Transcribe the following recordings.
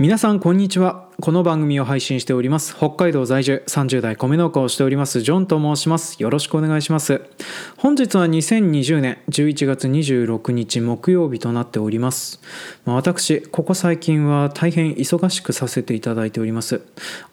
皆さんこんにちは。この番組を配信しております。北海道在住30代米農家をしておりますジョンと申します。よろしくお願いします。本日は2020年11月26日木曜日となっております。まあ私ここ最近は大変忙しくさせていただいております。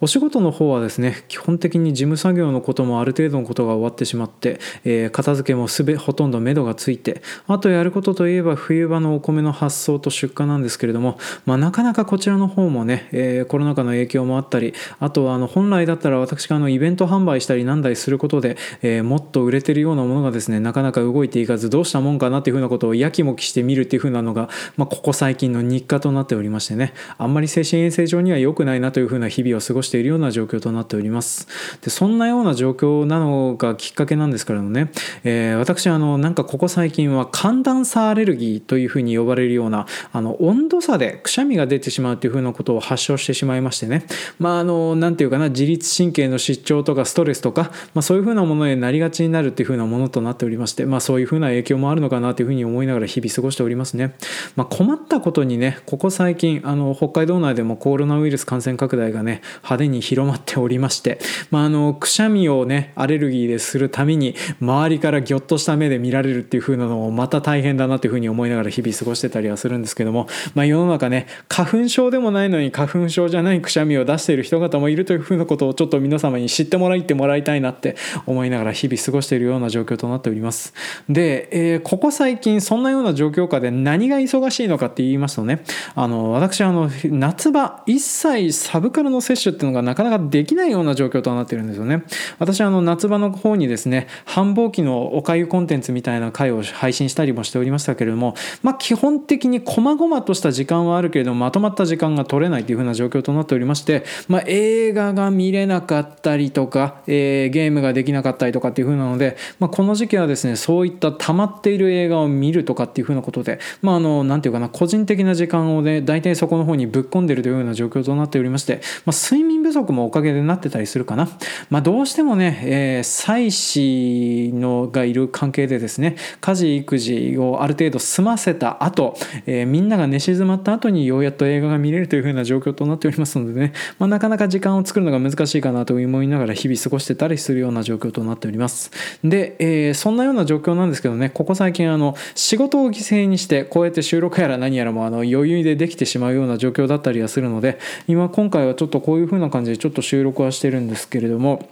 お仕事の方はですね基本的に事務作業のこともある程度のことが終わってしまって、えー片付けもすべほとんど目処がついてあとやることといえば冬場のお米の発送と出荷なんですけれども、まあ、なかなかこちらの方もね、えーコロナ禍の影響もあったりあとはあの本来だったら私があのイベント販売したりなんだりすることで、えーもっと売れてるようなものがですねなかなか動いていかずどうしたもんかなっていうふうなことをやきもきしてみるっていうふうなのが、まあ、ここ最近の日課となっておりましてね。あんまり精神衛生上には良くないなというふうな日々を過ごしているような状況となっております。でそんなような状況なのがきっかけなんですからね、えー私あのなんかここ最近は寒暖差アレルギーというふうに呼ばれるようなあの温度差でくしゃみが出てしまうっていうふうなことを発症してしまいましてね。まああのなんていうかな自律神経の失調とかストレスとか、まあ、そういうふうなものになりがちになるっていうふうなものとなっておりましてまあそういうふうな影響もあるのかなというふうに思いながら日々過ごしておりますね、まあ、困ったことにねここ最近あの北海道内でもコロナウイルス感染拡大がね派手に広まっておりまして、まあ、あのくしゃみをねアレルギーでするために周りからぎょっとした目で見られるっていう風なのもまた大変だなというふうに思いながら日々過ごしてたりはするんですけども、まあ、世の中ね花粉症でもないのに花粉症じゃないないくしゃみを出している人方もいるというふうなことをちょっと皆様に知ってもらいってもらいたいなって思いながら日々過ごしているような状況となっております。で、えーここ最近そんなような状況下で何が忙しいのかって言いますとねあの私あの夏場一切サブカルの摂取っていうのがなかなかできないような状況となっているんですよね。私あの夏場の方にですね繁忙期のおかゆコンテンツみたいな回を配信したりもしておりましたけれどもまあ基本的に細々とした時間はあるけれどもまとまった時間が取れないというふうな状況とななっておりまして、まあ、映画が見れなかったりとか、えーゲームができなかったりとかっていうふうなので、まあ、この時期はですねそういった溜まっている映画を見るとかっていうふうなことでまああのなんていうかな個人的な時間をね大体そこの方にぶっ込んでるというような状況となっておりまして、まあ、睡眠不足もおかげでなってたりするかな、まあ、どうしてもね、えー妻子のがいる関係でですね家事育児をある程度済ませた後、えーみんなが寝静まった後にようやっと映画が見れるというふうな状況となっております。のでね、まあ、なかなか時間を作るのが難しいかなと思いながら日々過ごしてたりするような状況となっております。で、えーそんなような状況なんですけどね。ここ最近あの仕事を犠牲にしてこうやって収録やら何やらもあの余裕でできてしまうような状況だったりはするので今今回はちょっとこういう風な感じでちょっと収録はしてるんですけれども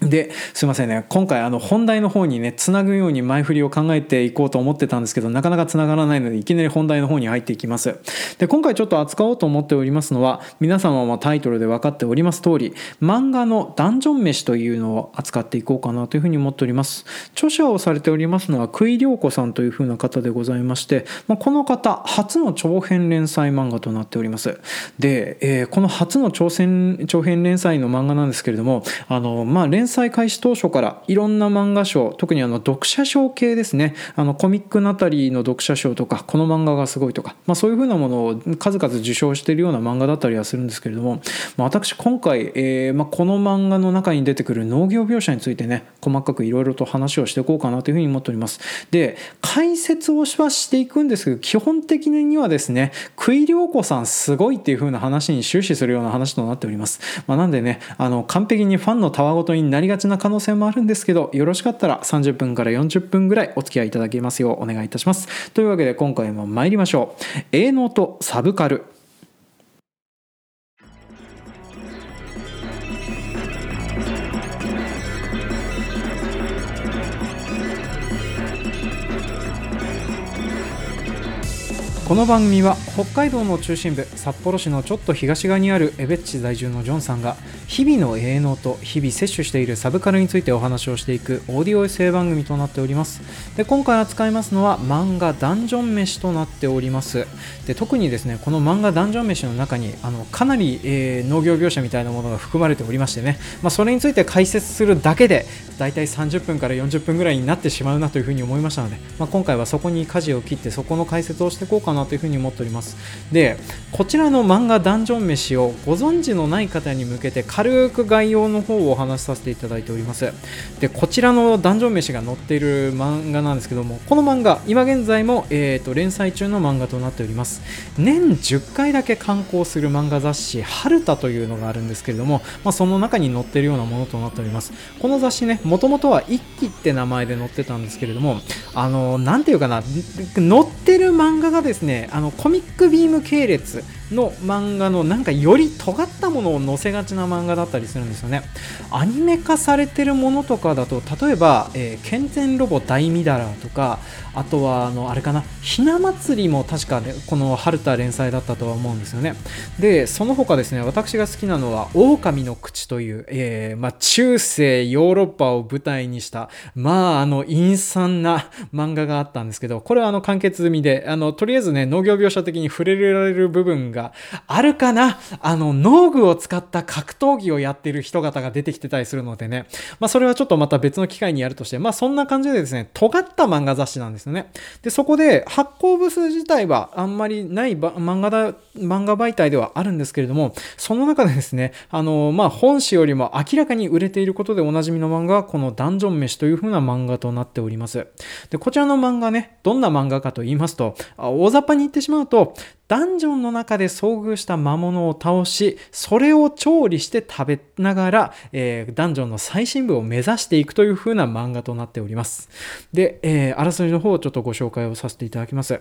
ですいませんね。今回あの本題の方にねつなぐように前振りを考えていこうと思ってたんですけどなかなかつながらないのでいきなり本題の方に入っていきます。で今回ちょっと扱おうと思っておりますのは皆様もタイトルで分かっております通り漫画のダンジョン飯というのを扱っていこうかなというふうに思っております。著者をされておりますのは久井涼子さんというふうな方でございまして、まあ、この方初の長編連載漫画となっております。で、えーこの初の長編長編連載の漫画なんですけれどもあの、まあ、連載開始当初からいろんな漫画賞特にあの読者賞系ですね。あのコミックナタリーの読者賞とかこの漫画がすごいとか、まあ、そういうふうなものを数々受賞しているような漫画だったりはするんですけれども、まあ、私今回、えーまあ、この漫画の中に出てくる農業描写についてね細かくいろいろと話をしていこうかなというふうに思っております。で解説をはしていくんですけど基本的にはですね久井涼子さんすごいっていう風な話に終始するような話となっております、まあ、なんでねあの完璧にファンのたわごとになりがちな可能性もあるんですけどよろしかったら30分から40分ぐらいお付き合いいただけますようお願いいたします。というわけで今回も参りましょう「営農とサブカル」この番組は北海道の中心部札幌市のちょっと東側にある江別市在住のジョンさんが日々の営農と日々摂取しているサブカルについてお話をしていくオーディオエッセイ番組となっております。で今回扱いますのは漫画ダンジョン飯となっております。で特にですねこの漫画ダンジョン飯の中にあのかなり、えー農業描写みたいなものが含まれておりましてね、まあ、それについて解説するだけでだいたい30分から40分ぐらいになってしまうなというふうに思いましたので、まあ、今回はそこに舵を切ってそこの解説をしていこうかなというふうに思っております。でこちらの漫画ダンジョン飯をご存知のない方に向けて解軽く概要の方をお話しさせていただいております。でこちらのダンジョン飯が載っている漫画なんですけどもこの漫画今現在も、えーと、連載中の漫画となっております。年10回だけ刊行する漫画雑誌「春田」というのがあるんですけれども、まあ、その中に載っているようなものとなっております。この雑誌ねもともとは一期って名前で載ってたんですけれどもあのなんていうかな載ってる漫画がですねあのコミックビーム系列の漫画のなんかより尖ったものを載せがちな漫画だったりするんですよね。アニメ化されてるものとかだと例えば、えー、健全ロボ大ミダラとかあとはあのあれかなひな祭りも確か、ね、この春田連載だったとは思うんですよね。でその他ですね私が好きなのは狼の口という、えー、まあ、中世ヨーロッパを舞台にしたまああの陰惨な漫画があったんですけどこれはあの完結済みであのとりあえずね農業描写的に触れられる部分があるかなあの農具を使った格闘技をやってる人方が出てきてたりするのでね。まあそれはちょっとまた別の機会にやるとしてまあそんな感じでですね尖った漫画雑誌なんですよね。でそこで発行部数自体はあんまりない漫画だ漫画媒体ではあるんですけれどもその中でですねあのまあ本誌よりも明らかに売れていることでおなじみの漫画はこのダンジョン飯という風な漫画となっております。でこちらの漫画ねどんな漫画かと言いますと大雑把に言ってしまうとダンジョンの中で遭遇した魔物を倒し、それを調理して食べながら、えー、ダンジョンの最深部を目指していくという風な漫画となっております。で、えー、あらすじの方をちょっとご紹介をさせていただきます。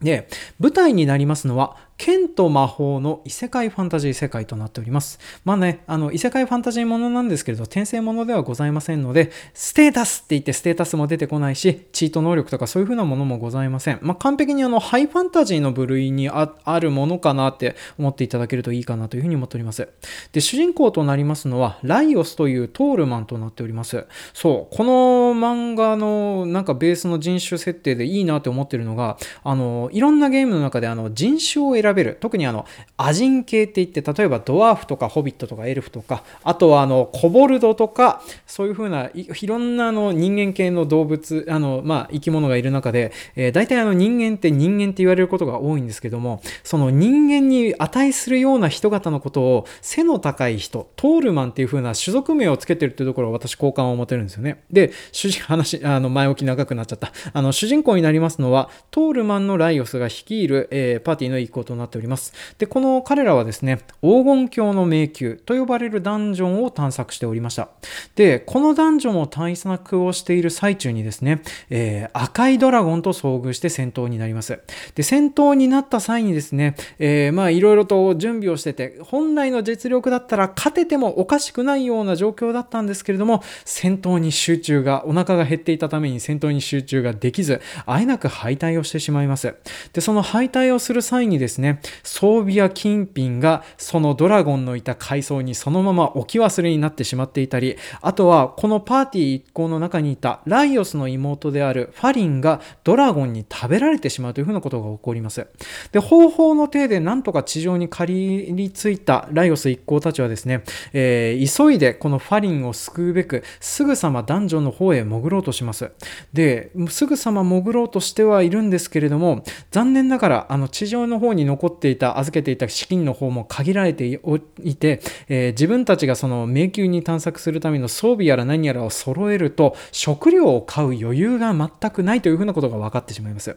で、舞台になりますのは、剣と魔法の異世界ファンタジー世界となっております。まあね、あの、異世界ファンタジーものなんですけれど、転生ものではございませんので、ステータスって言ってステータスも出てこないし、チート能力とかそういう風なものもございません。まあ、完璧にあの、ハイファンタジーの部類にあるものかなって思っていただけるといいかなという風に思っております。で、主人公となりますのは、ライオスというトールマンとなっております。そう、この漫画のなんかベースの人種設定でいいなって思ってるのが、あの、いろんなゲームの中であの、人種を選べる。特にあの、アジン系って言って、例えばドワーフとかホビットとかエルフとか、あとはあの、コボルドとか、そういう風ないいろんなあの人間系の動物、あの、まあ、生き物がいる中で、えー、大体あの人間って人間って言われることが多いんですけども、その人間に値するような人型のことを背の高い人、トールマンっていう風な種族名をつけてるっていうところを私好感を持てるんですよね。で、主人、話、あの、前置き長くなっちゃった。あの、主人公になりますのは、トールマンのライオスが率いる、えー、パーティーの一行となっております。で、この彼らはですね、黄金鏡の迷宮と呼ばれるダンジョンを探索しておりました。で、このダンジョンを探索をしている最中にですね、えー、赤いドラゴンと遭遇して戦闘になります。で、戦闘になった際にですね、えー、まあ、いろいろと準備をしてて、本来の実力だったら勝ててもおかしくないような状況だったんですけれども、戦闘に集中が、お腹が減っていたために戦闘に集中ができず、あえなく敗退をしてしまいます。で、その敗退をする際にですね、装備や金品がそのドラゴンのいた階層にそのまま置き忘れになってしまっていたり、あとはこのパーティー一行の中にいたライオスの妹であるファリンがドラゴンに食べられてしまうというふうなことが起こります。で、方法の手でなんとか地上に借りついたライオス一行たちはですね、えー、急いでこのファリンを救うべくすぐさまダンジョンの方へ潜ろうとします。で、すぐさま潜ろうとしてはいるんですけれども、残念ながらあの地上の方に残っていた、預けていた資金の方も限られていて、えー、自分たちがその迷宮に探索するための装備やら何やらを揃えると食料を買う余裕が全くないというふうなことが分かってしまいます。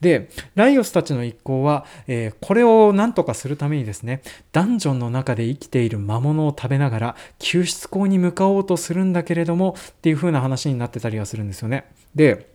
で、ライオスたちの一行は、えー、これを何とかするためにですね、ダンジョンの中で生きている魔物を食べながら救出口に向かおうとするんだけれどもっていう風な話になってたりはするんですよね。で、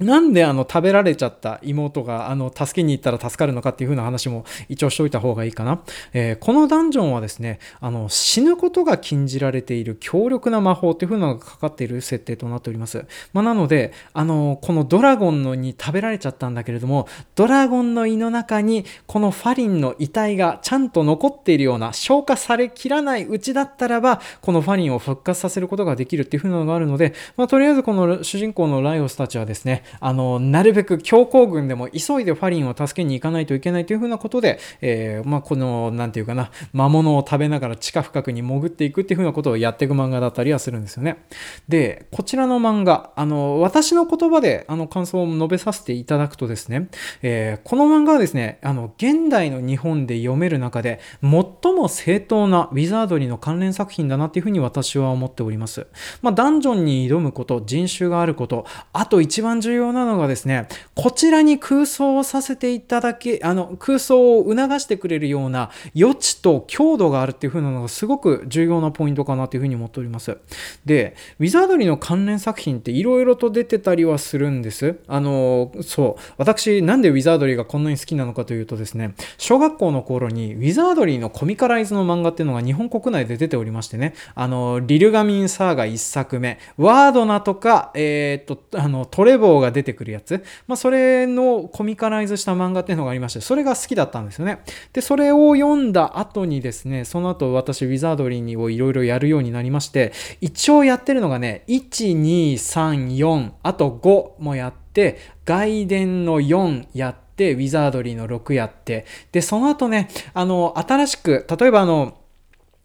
なんであの食べられちゃった妹があの助けに行ったら助かるのかっていう風な話も一応しておいた方がいいかな。えー、このダンジョンはですね、あの死ぬことが禁じられている強力な魔法っていう風なのがかかっている設定となっております。まあ、なので、あのこのドラゴンのに食べられちゃったんだけれども、ドラゴンの胃の中にこのファリンの遺体がちゃんと残っているような消化されきらないうちだったらば、このファリンを復活させることができるっていう風なのがあるので、まあ、とりあえずこの主人公のライオスたちはですね、あのなるべく強行軍でも急いでファリンを助けに行かないといけないというふうなことで、えー、まあ、この何て言うかな魔物を食べながら地下深くに潜っていくっていうふうなことをやっていく漫画だったりはするんですよね。でこちらの漫画あの私の言葉であの感想を述べさせていただくとですね、えー、この漫画はですねあの現代の日本で読める中で最も正当なウィザードリーの関連作品だなっていうふうに私は思っております。まあ、ダンジョンに挑むこと、人種があること、あと一番重要要なのがですね、こちらに空想をさせていただけ、あの、空想を促してくれるような余地と強度があるっていう風なのがすごく重要なポイントかなというふうに思っております。で、ウィザードリーの関連作品って色々と出てたりはするんです。あの、そう、私なんでウィザードリーがこんなに好きなのかというとですね、小学校の頃にウィザードリーのコミカライズの漫画っていうのが日本国内で出ておりましてね、あの、リルガミンサーガ1作目、ワードナとか、えー、っと、あの、トレボーが出てくるやつ、まあ、それのコミカライズした漫画っていうのがありまして、それが好きだったんですよね。で、それを読んだ後にですね、その後私、ウィザードリーをいろいろやるようになりまして、一応やってるのがね、1、2、3、4、あと5もやって、外伝の4やって、ウィザードリーの6やって、で、その後ね、あの、新しく、例えばあの、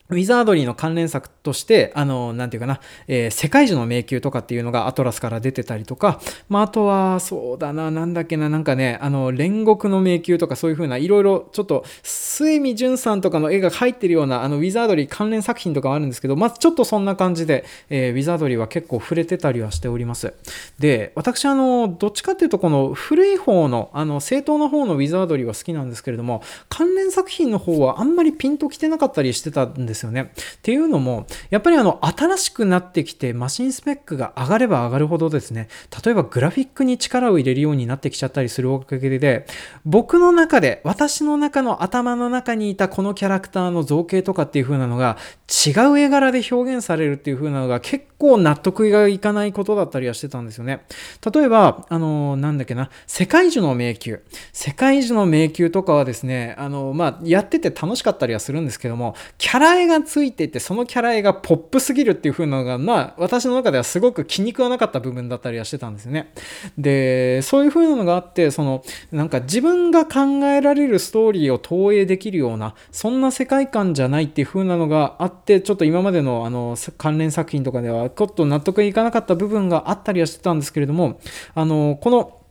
ウィザードリーの関連作として、あの、なんていうかな、えー、世界樹の迷宮とかっていうのがアトラスから出てたりとか、まあ、あとは、そうだな、なんだっけな、なんかね、あの、煉獄の迷宮とかそういう風な、いろいろ、ちょっと、末見淳さんとかの絵が入ってるような、あの、ウィザードリー関連作品とかはあるんですけど、まあ、ちょっとそんな感じで、えー、ウィザードリーは結構触れてたりはしております。で、私、あの、どっちかっていうと、この古い方の、あの、正当な方のウィザードリーは好きなんですけれども、関連作品の方はあんまりピンときてなかったりしてたんですですよね。っていうのも、やっぱりあの、新しくなってきて、マシンスペックが上がれば上がるほどですね、例えばグラフィックに力を入れるようになってきちゃったりするおかげで、僕の中で、私の中の頭の中にいたこのキャラクターの造形とかっていう風なのが、違う絵柄で表現されるっていう風なのが結構構納得がいかないことだったりはしてたんですよね。例えば、あの、なんだっけな、世界樹の迷宮。世界樹の迷宮とかはですね、あの、まあ、やってて楽しかったりはするんですけども、キャラ絵がついていて、そのキャラ絵がポップすぎるっていう風なのが、まあ、私の中ではすごく気に食わなかった部分だったりはしてたんですよね。で、そういう風なのがあって、その、なんか自分が考えられるストーリーを投影できるような、そんな世界観じゃないっていう風なのがあって、ちょっと今までのあの、関連作品とかではちょっと納得いかなかった部分があったりはしてたんですけれども、あの、この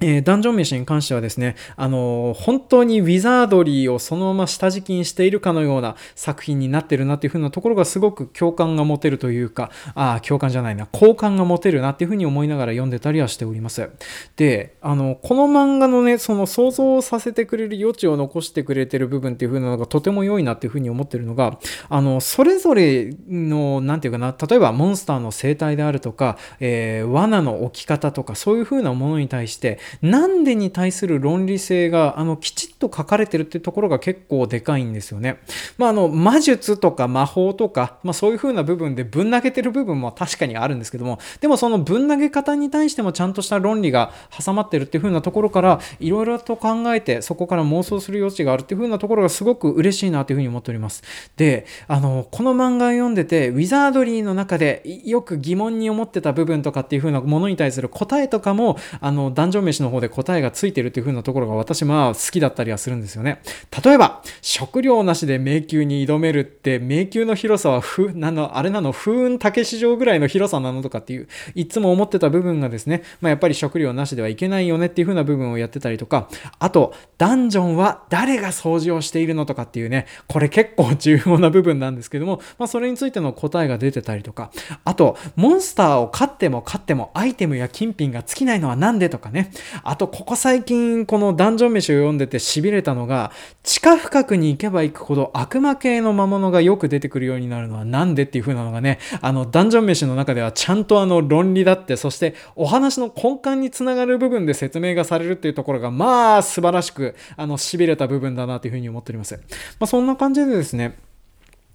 えー、ダンジョン飯に関してはですね、あのー、本当にウィザードリーをそのまま下敷きにしているかのような作品になってるなっていう風なところがすごく共感が持てるというか、ああ、共感じゃないな、好感が持てるなっていう風に思いながら読んでたりはしております。で、あの、この漫画のね、その想像させてくれる余地を残してくれてる部分っていう風なのがとても良いなっていう風に思ってるのが、あの、それぞれの、なんていうかな、例えばモンスターの生態であるとか、えー、罠の置き方とか、そういう風なものに対して、なんでに対する論理性があのきちっと書かれてるっていうところが結構でかいんですよね。まあ、あの魔術とか魔法とか、まあ、そういう風な部分でぶん投げてる部分も確かにあるんですけどもでもそのぶん投げ方に対してもちゃんとした論理が挟まってるっていう風なところからいろいろと考えてそこから妄想する余地があるっていう風なところがすごく嬉しいなという風に思っております。であのこの漫画を読んでてウィザードリーの中でよく疑問に思ってた部分とかっていう風なものに対する答えとかもあのダンジョン飯の方で答えがついてるっていう風なところが私まあ好きだったりはするんですよね。例えば、食料なしで迷宮に挑めるって、迷宮の広さはふ、なの、あれなの、風雲竹市場ぐらいの広さなのとかっていう、いつも思ってた部分がですね、まあ、やっぱり食料なしではいけないよねっていう風な部分をやってたりとか、あと、ダンジョンは誰が掃除をしているのとかっていうね、これ結構重要な部分なんですけども、まあ、それについての答えが出てたりとか、あと、モンスターを飼っても飼ってもアイテムや金品が尽きないのはなんでとかね、あと、ここ最近このダンジョン飯を読んでて痺れたのが、地下深くに行けば行くほど悪魔系の魔物がよく出てくるようになるのはなんでっていう風なのがね、あの、ダンジョン飯の中ではちゃんとあの論理だって、そしてお話の根幹につながる部分で説明がされるっていうところが、まあ素晴らしく、あの、痺れた部分だなという風に思っております。まあそんな感じでですね、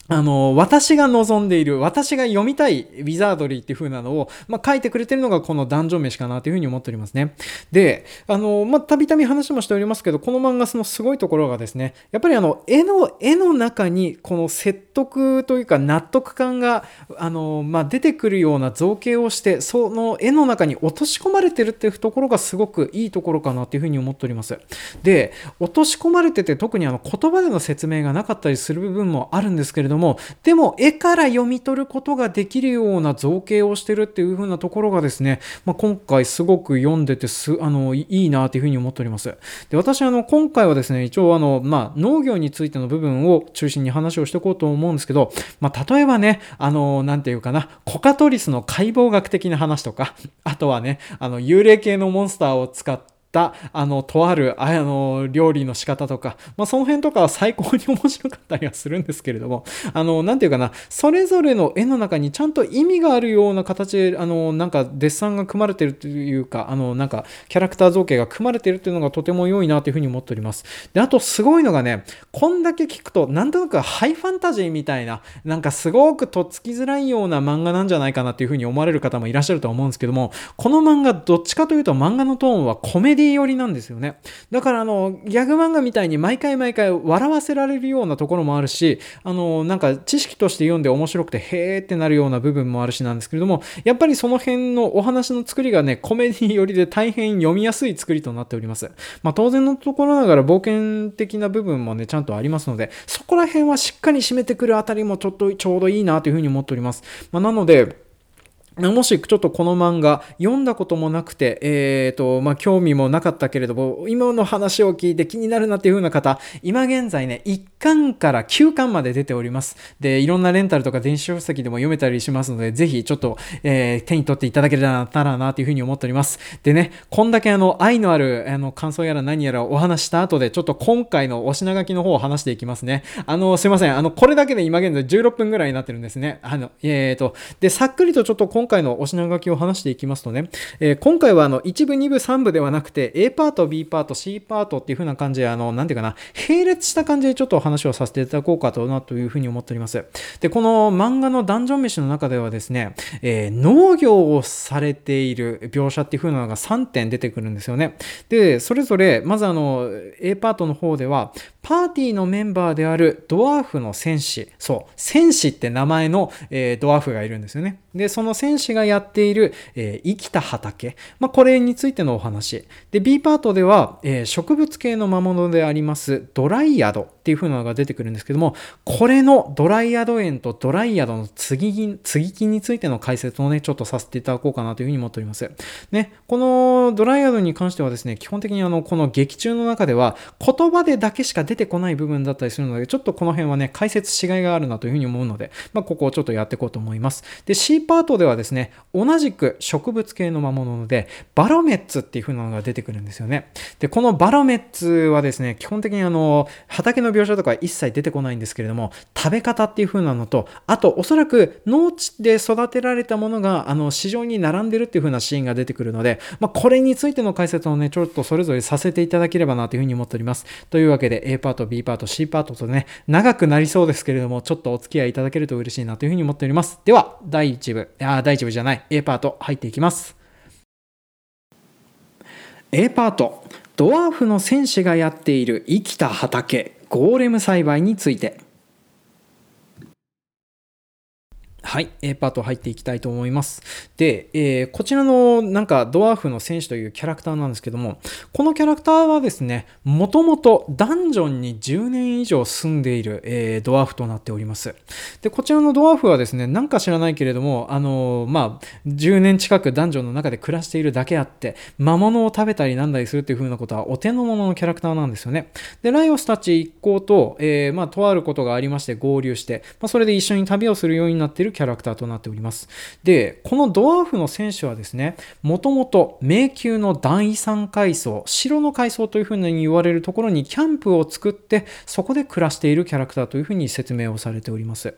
あの、私が望んでいる、私が読みたいウィザードリーっていう風なのを、まあ、書いてくれてるのがこのダンジョン飯かなという風に思っておりますね。で、あの、まあ、たびたび話もしておりますけど、この漫画そのすごいところがですね、やっぱりあの、絵の、絵の中にこの説得というか納得感が、あの、まあ、出てくるような造形をして、その絵の中に落とし込まれてるっていうところがすごくいいところかなという風に思っております。で、落とし込まれてて特にあの言葉での説明がなかったりする部分もあるんですけれどども、でも絵から読み取ることができるような造形をしてるっていう風なところがですね、まあ、今回すごく読んでてすあのいいなというふうに思っております。で私あの今回はですね、一応あの、まあ、農業についての部分を中心に話をしていこうと思うんですけど、まあ、例えばね、あの、なんていうかな、コカトリスの解剖学的な話とか、あとはね、あの幽霊系のモンスターを使って、あの、とある、あの、料理の仕方とか、まあ、その辺とかは最高に面白かったりはするんですけれども、あの、なんていうかな、それぞれの絵の中にちゃんと意味があるような形で、あの、なんか、デッサンが組まれてるというか、あの、なんか、キャラクター造形が組まれてるっていうのがとても良いなというふうに思っております。で、あと、すごいのがね、こんだけ聞くと、なんとなくハイファンタジーみたいな、なんかすごくとっつきづらいような漫画なんじゃないかなっていうふうに思われる方もいらっしゃると思うんですけども、この漫画、どっちかというと漫画のトーンはコメディ寄りなんですよ。ね。だからあの、ギャグ漫画みたいに毎回毎回笑わせられるようなところもあるし、あの、なんか知識として読んで面白くて、へーってなるような部分もあるしなんですけれども、やっぱりその辺のお話の作りがね、コメディ寄りで大変読みやすい作りとなっております。まあ当然のところながら冒険的な部分もね、ちゃんとありますので、そこら辺はしっかり締めてくるあたりもちょっとちょうどいいなというふうに思っております。まあ、なので、もしちょっとこの漫画読んだこともなくて、えっ、ー、と、まあ、興味もなかったけれども、今の話を聞いて気になるなっていう風な方、今現在ね、1巻から9巻まで出ております。で、いろんなレンタルとか電子書籍でも読めたりしますので、ぜひちょっと、えー、手に取っていただけたらなという風に思っております。でね、こんだけあの、愛のある、あの、感想やら何やらお話した後で、ちょっと今回のお品書きの方を話していきますね。あの、すいません。あの、これだけで今現在16分ぐらいになってるんですね。あの、えっ、ー、と、で、さっくりとちょっと今今回のお品書きを話していきますとね、えー、今回はあの1部、2部、3部ではなくて A パート、B パート、C パートっていう風な感じで、あの、なんていうかな、並列した感じでちょっとお話をさせていただこうかなという風に思っております。で、この漫画のダンジョン飯の中ではですね、えー、農業をされている描写っていう風なのが3点出てくるんですよね。で、それぞれ、まずあの、A パートの方では、パーティーのメンバーであるドワーフの戦士、そう、戦士って名前の、えー、ドワーフがいるんですよね。で、その戦士がやっている、えー、生きた畑、まあ、これについてのお話。で、B パートでは、えー、植物系の魔物でありますドライアドっていう風なのが出てくるんですけども、これのドライアド園とドライアドの継ぎ継ぎについての解説をね、ちょっとさせていただこうかなというふうに思っております。ね、このドライアドに関してはですね、基本的にあの、この劇中の中では言葉でだけしか出てこない部分だったりするので、ちょっとこの辺はね、解説しがいがあるなというふうに思うので、まあ、ここをちょっとやっていこうと思います。で、C パートではですね、同じく植物系の魔物で、バロメッツっていう風なのが出てくるんですよね。で、このバロメッツはですね、基本的にあの、畑の描写とか一切出てこないんですけれども、食べ方っていう風なのと、あと、おそらく農地で育てられたものが、あの、市場に並んでるっていう風なシーンが出てくるので、まあ、これについての解説をね、ちょっとそれぞれさせていただければなという風に思っております。というわけで、A パート、B パート、C パートとね、長くなりそうですけれども、ちょっとお付き合いいただけると嬉しいなというふうに思っております。では、第1部、あ、第1部じゃない、A パート入っていきます。A パート、ドワーフの戦士がやっている生きた畑、ゴーレム栽培について。はい、A パート入っていきたいと思います。で、えー、こちらのなんかドワーフの戦士というキャラクターなんですけども、このキャラクターはですね、もともとダンジョンに10年以上住んでいる、えー、ドワーフとなっております。で、こちらのドワーフはですね、なんか知らないけれども、あのー、まあ、10年近くダンジョンの中で暮らしているだけあって、魔物を食べたりなんだりするっていう風なことはお手の物のキャラクターなんですよね。で、ライオスたち一行と、えー、まあ、とあることがありまして合流して、まあ、それで一緒に旅をするようになっているキャラクターとなっております。で、このドワーフの選手はですね、もともと迷宮の第3階層、城の階層というふうに言われるところにキャンプを作って、そこで暮らしているキャラクターというふうに説明をされております。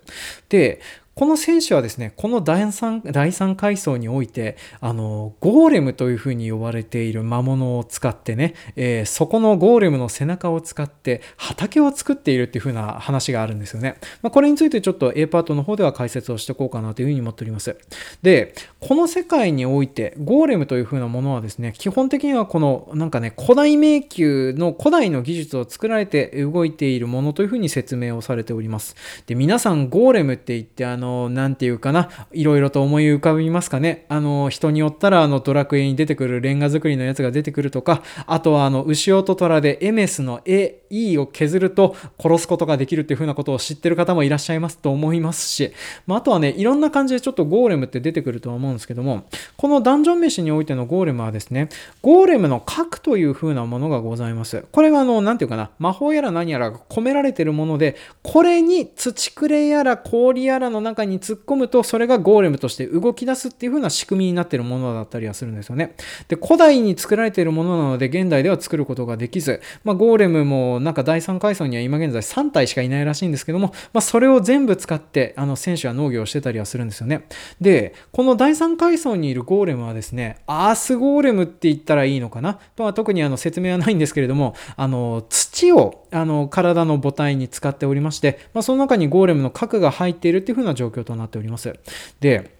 で、この選手はですね、この第三第三階層において、あの、ゴーレムというふうに呼ばれている魔物を使ってね、えー、そこのゴーレムの背中を使って畑を作っているっていうふうな話があるんですよね。まあ、これについてちょっと A パートの方では解説をしておこうかなというふうに思っております。で、この世界において、ゴーレムというふうなものはですね、基本的にはこの、なんかね、古代迷宮の古代の技術を作られて動いているものというふうに説明をされております。で、皆さんゴーレムって言って、あの、なんていうかな、いろいろと思い浮かびますかね。あの、人によったら、あの、ドラクエに出てくるレンガ作りのやつが出てくるとか、あとは、あの、牛音虎でエメスの絵、E を削ると殺すことができるっていう風なことを知ってる方もいらっしゃいますと思いますし、まあ、あとはね、いろんな感じでちょっとゴーレムって出てくるとは思うんですけども、このダンジョン飯においてのゴーレムはですね、ゴーレムの核という風なものがございます。これがあの、なんていうかな、魔法やら何やらが込められてるもので、これに土くれやら氷やらの中に突っ込むと、それがゴーレムとして動き出すっていう風な仕組みになってるものだったりはするんですよね。で、古代に作られているものなので、現代では作ることができず、まあ、ゴーレムもなんか第3階層には今現在3体しかいないらしいんですけども、まあ、それを全部使ってあの選手は農業をしてたりはするんですよね。で、この第3階層にいるゴーレムはですね、アースゴーレムって言ったらいいのかな？とは特にあの説明はないんですけれども、あの土をあの体の母体に使っておりまして、まあ、その中にゴーレムの核が入っているっていう風な状況となっております。で、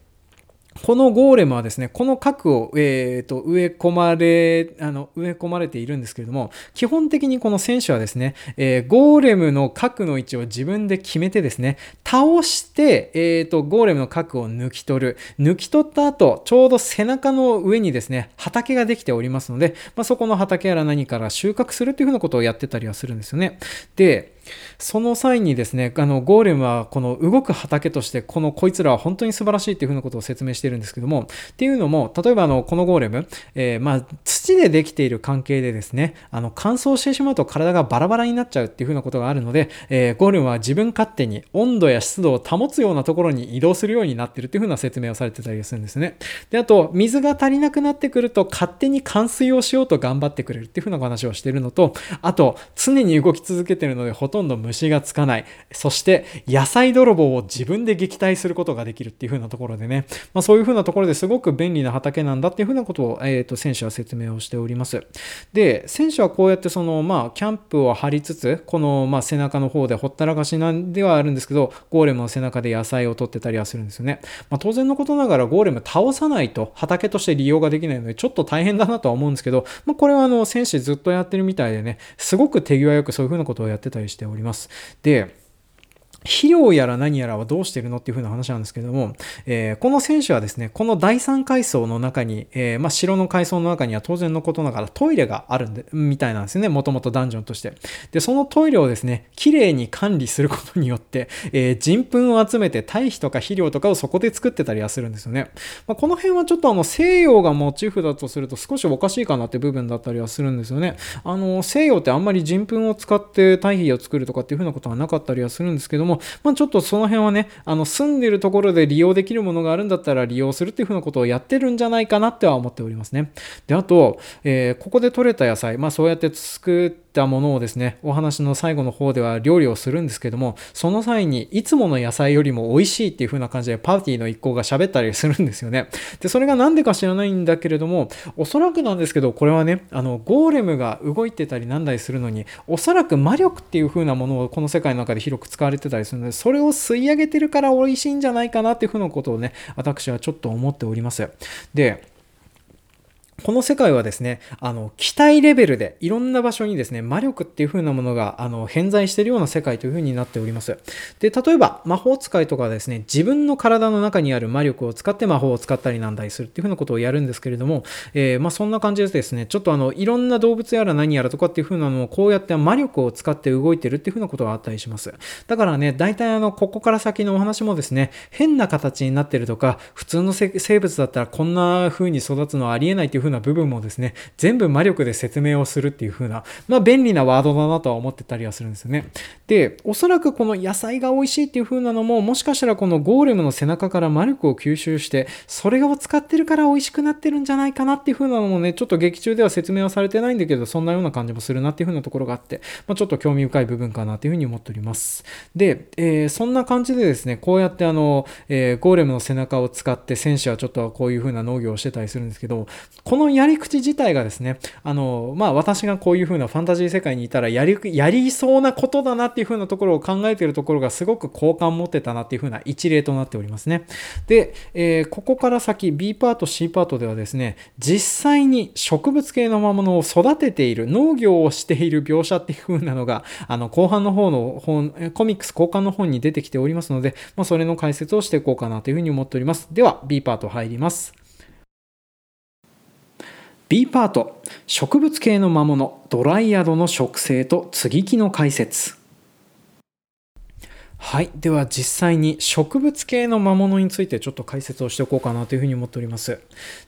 このゴーレムはですね、この核を、えーと、植え込まれ、あの、植え込まれているんですけれども、基本的にこの選手はですね、えー、ゴーレムの核の位置を自分で決めてですね、倒して、えーと、ゴーレムの核を抜き取る。抜き取った後、ちょうど背中の上にですね、畑ができておりますので、まあ、そこの畑やら何から収穫するというふうなことをやってたりはするんですよね。で、その際にですね、あのゴーレムはこの動く畑として、このこいつらは本当に素晴らしいっていうふうなことを説明しているんですけども、っていうのも、例えばあのこのゴーレム、えー、まあ土でできている関係でですね、あの乾燥してしまうと体がバラバラになっちゃうっていうふうなことがあるので、えー、ゴーレムは自分勝手に温度や湿度を保つようなところに移動するようになっているっていうふうな説明をされてたりするんですね。で、あと、水が足りなくなってくると勝手に冠水をしようと頑張ってくれるっていうふうな話をしているのと、あと、常に動き続けているのでほとんど虫がつかない。そして野菜泥棒を自分で撃退することができるっていう風なところでね、まあ、そういう風なところですごく便利な畑なんだっていう風なことを、えー、と選手は説明をしております。で、選手はこうやってその、まあ、キャンプを張りつつ、この、まあ、背中の方でほったらかしなんではあるんですけど、ゴーレムの背中で野菜を取ってたりはするんですよね。まあ、当然のことながらゴーレム倒さないと畑として利用ができないので、ちょっと大変だなとは思うんですけど、まあ、これはあの、選手ずっとやってるみたいでね、すごく手際よくそういう風なことをやってたりしております。で、肥料やら何やらはどうしてるのっていう風な話なんですけども、えー、この選手はですね、この第三階層の中に、えー、まあ、城の階層の中には当然のことながらトイレがあるんで、みたいなんですよね、もともとダンジョンとして。で、そのトイレをですね、綺麗に管理することによって、えー、人糞を集めて堆肥とか肥料とかをそこで作ってたりはするんですよね。まあ、この辺はちょっとあの、西洋がモチーフだとすると少しおかしいかなって部分だったりはするんですよね。あの、西洋ってあんまり人糞を使って堆肥を作るとかっていう風なことはなかったりはするんですけども、まあ、ちょっとその辺はね、あの住んでるところで利用できるものがあるんだったら利用するっていう風なことをやってるんじゃないかなっては思っておりますね。で、あと、えー、ここで採れた野菜、まあそうやって作ったものをですね、お話の最後の方では料理をするんですけども、その際にいつもの野菜よりも美味しいっていう風な感じでパーティーの一行が喋ったりするんですよね。で、それが何でか知らないんだけれども、おそらくなんですけど、これはね、あの、ゴーレムが動いてたりなんだりするのに、おそらく魔力っていう風なものをこの世界の中で広く使われてたりするので、それを吸い上げてるから美味しいんじゃないかなっていうふうなことをね、私はちょっと思っております。で、この世界はですね、あの、機体レベルでいろんな場所にですね、魔力っていう風なものが、あの、偏在しているような世界という風になっております。で、例えば、魔法使いとかですね、自分の体の中にある魔力を使って魔法を使ったりなんだりするっていう風なことをやるんですけれども、えー、まあ、そんな感じでですね、ちょっとあの、いろんな動物やら何やらとかっていう風なのをこうやって魔力を使って動いてるっていう風なことがあったりします。だからね、大体あの、ここから先のお話もですね、変な形になってるとか、普通の生物だったらこんな風に育つのはありえないっていう風な部分もですね、全部魔力で説明をするっていう風な、まあ便利なワードだなとは思ってたりはするんですよね。で、おそらくこの野菜が美味しいっていう風なのも、もしかしたらこのゴーレムの背中から魔力を吸収して、それを使ってるから美味しくなってるんじゃないかなっていう風なのもね、ちょっと劇中では説明はされてないんだけど、そんなような感じもするなっていう風なところがあって、まあ、ちょっと興味深い部分かなという風に思っております。で、えー、そんな感じでですね、こうやってあの、えー、ゴーレムの背中を使って戦士はちょっとこういう風な農業をしてたりするんですけど、ここのやり口自体がですね、あの、まあ私がこういう風なファンタジー世界にいたらやり、やりそうなことだなっていう風なところを考えているところがすごく好感持ってたなっていう風な一例となっておりますね。で、えー、ここから先 B パート C パートではですね、実際に植物系の魔物を育てている、農業をしている描写っていう風なのが、あの、後半の方の本、コミックス交換の本に出てきておりますので、まあ、それの解説をしていこうかなという風に思っております。では、B パート入ります。B パート植物系の魔物ドライアドの植生と接ぎ木の解説。はい。では実際に植物系の魔物についてちょっと解説をしておこうかなというふうに思っております。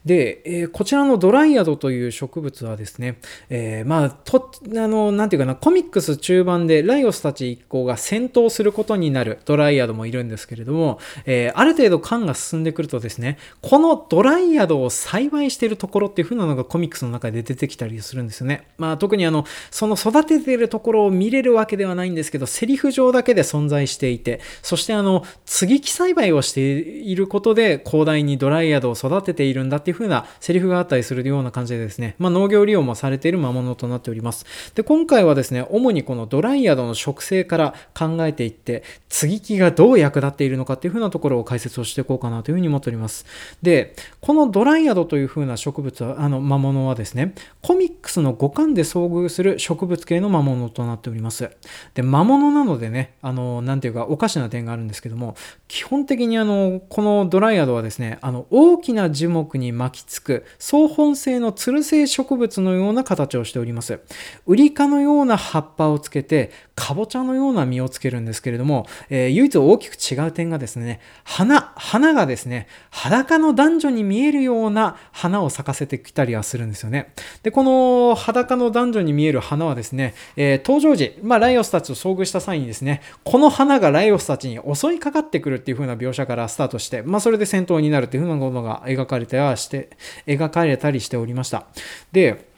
で、えー、こちらのドライアドという植物はですね、えー、まあ、と、あの、なんていうかな、コミックス中盤でライオスたち一行が戦闘することになるドライアドもいるんですけれども、えー、ある程度感が進んでくるとですね、このドライアドを栽培しているところっていう風なのがコミックスの中で出てきたりするんですよね。まあ、特にあの、その育てているところを見れるわけではないんですけど、セリフ上だけで存在してしていて、そしてあの、接ぎ木栽培をしていることで広大にドライヤドを育てているんだっていう風なセリフがあったりするような感じでですね、まあ、農業利用もされている魔物となっております。で、今回はですね、主にこのドライヤドの植生から考えていって、接ぎ木がどう役立っているのかっていう風なところを解説をしていこうかなという風に思っております。で、このドライヤドという風な植物は、あの、魔物はですね、コミックスの五感で遭遇する植物系の魔物となっております。で、魔物なのでね、あの、なんていうか、おかしな点があるんですけども、基本的にあの、このドライアドはですね、あの、大きな樹木に巻きつく、双本性のつる性植物のような形をしております。ウリ科のような葉っぱをつけて、かぼちゃのような実をつけるんですけれども、えー、唯一大きく違う点がですね、花、花がですね、裸の男女に見えるような花を咲かせてきたりはするんですよね。で、この裸の男女に見える花はですね、えー、登場時、まあ、ライオスたちと遭遇した際にですね、この花がライオスたちに襲いかかってくるっていう風な描写からスタートして、まあ、それで戦闘になるっていう風なものが描かれてはして、描かれたりしておりました。で、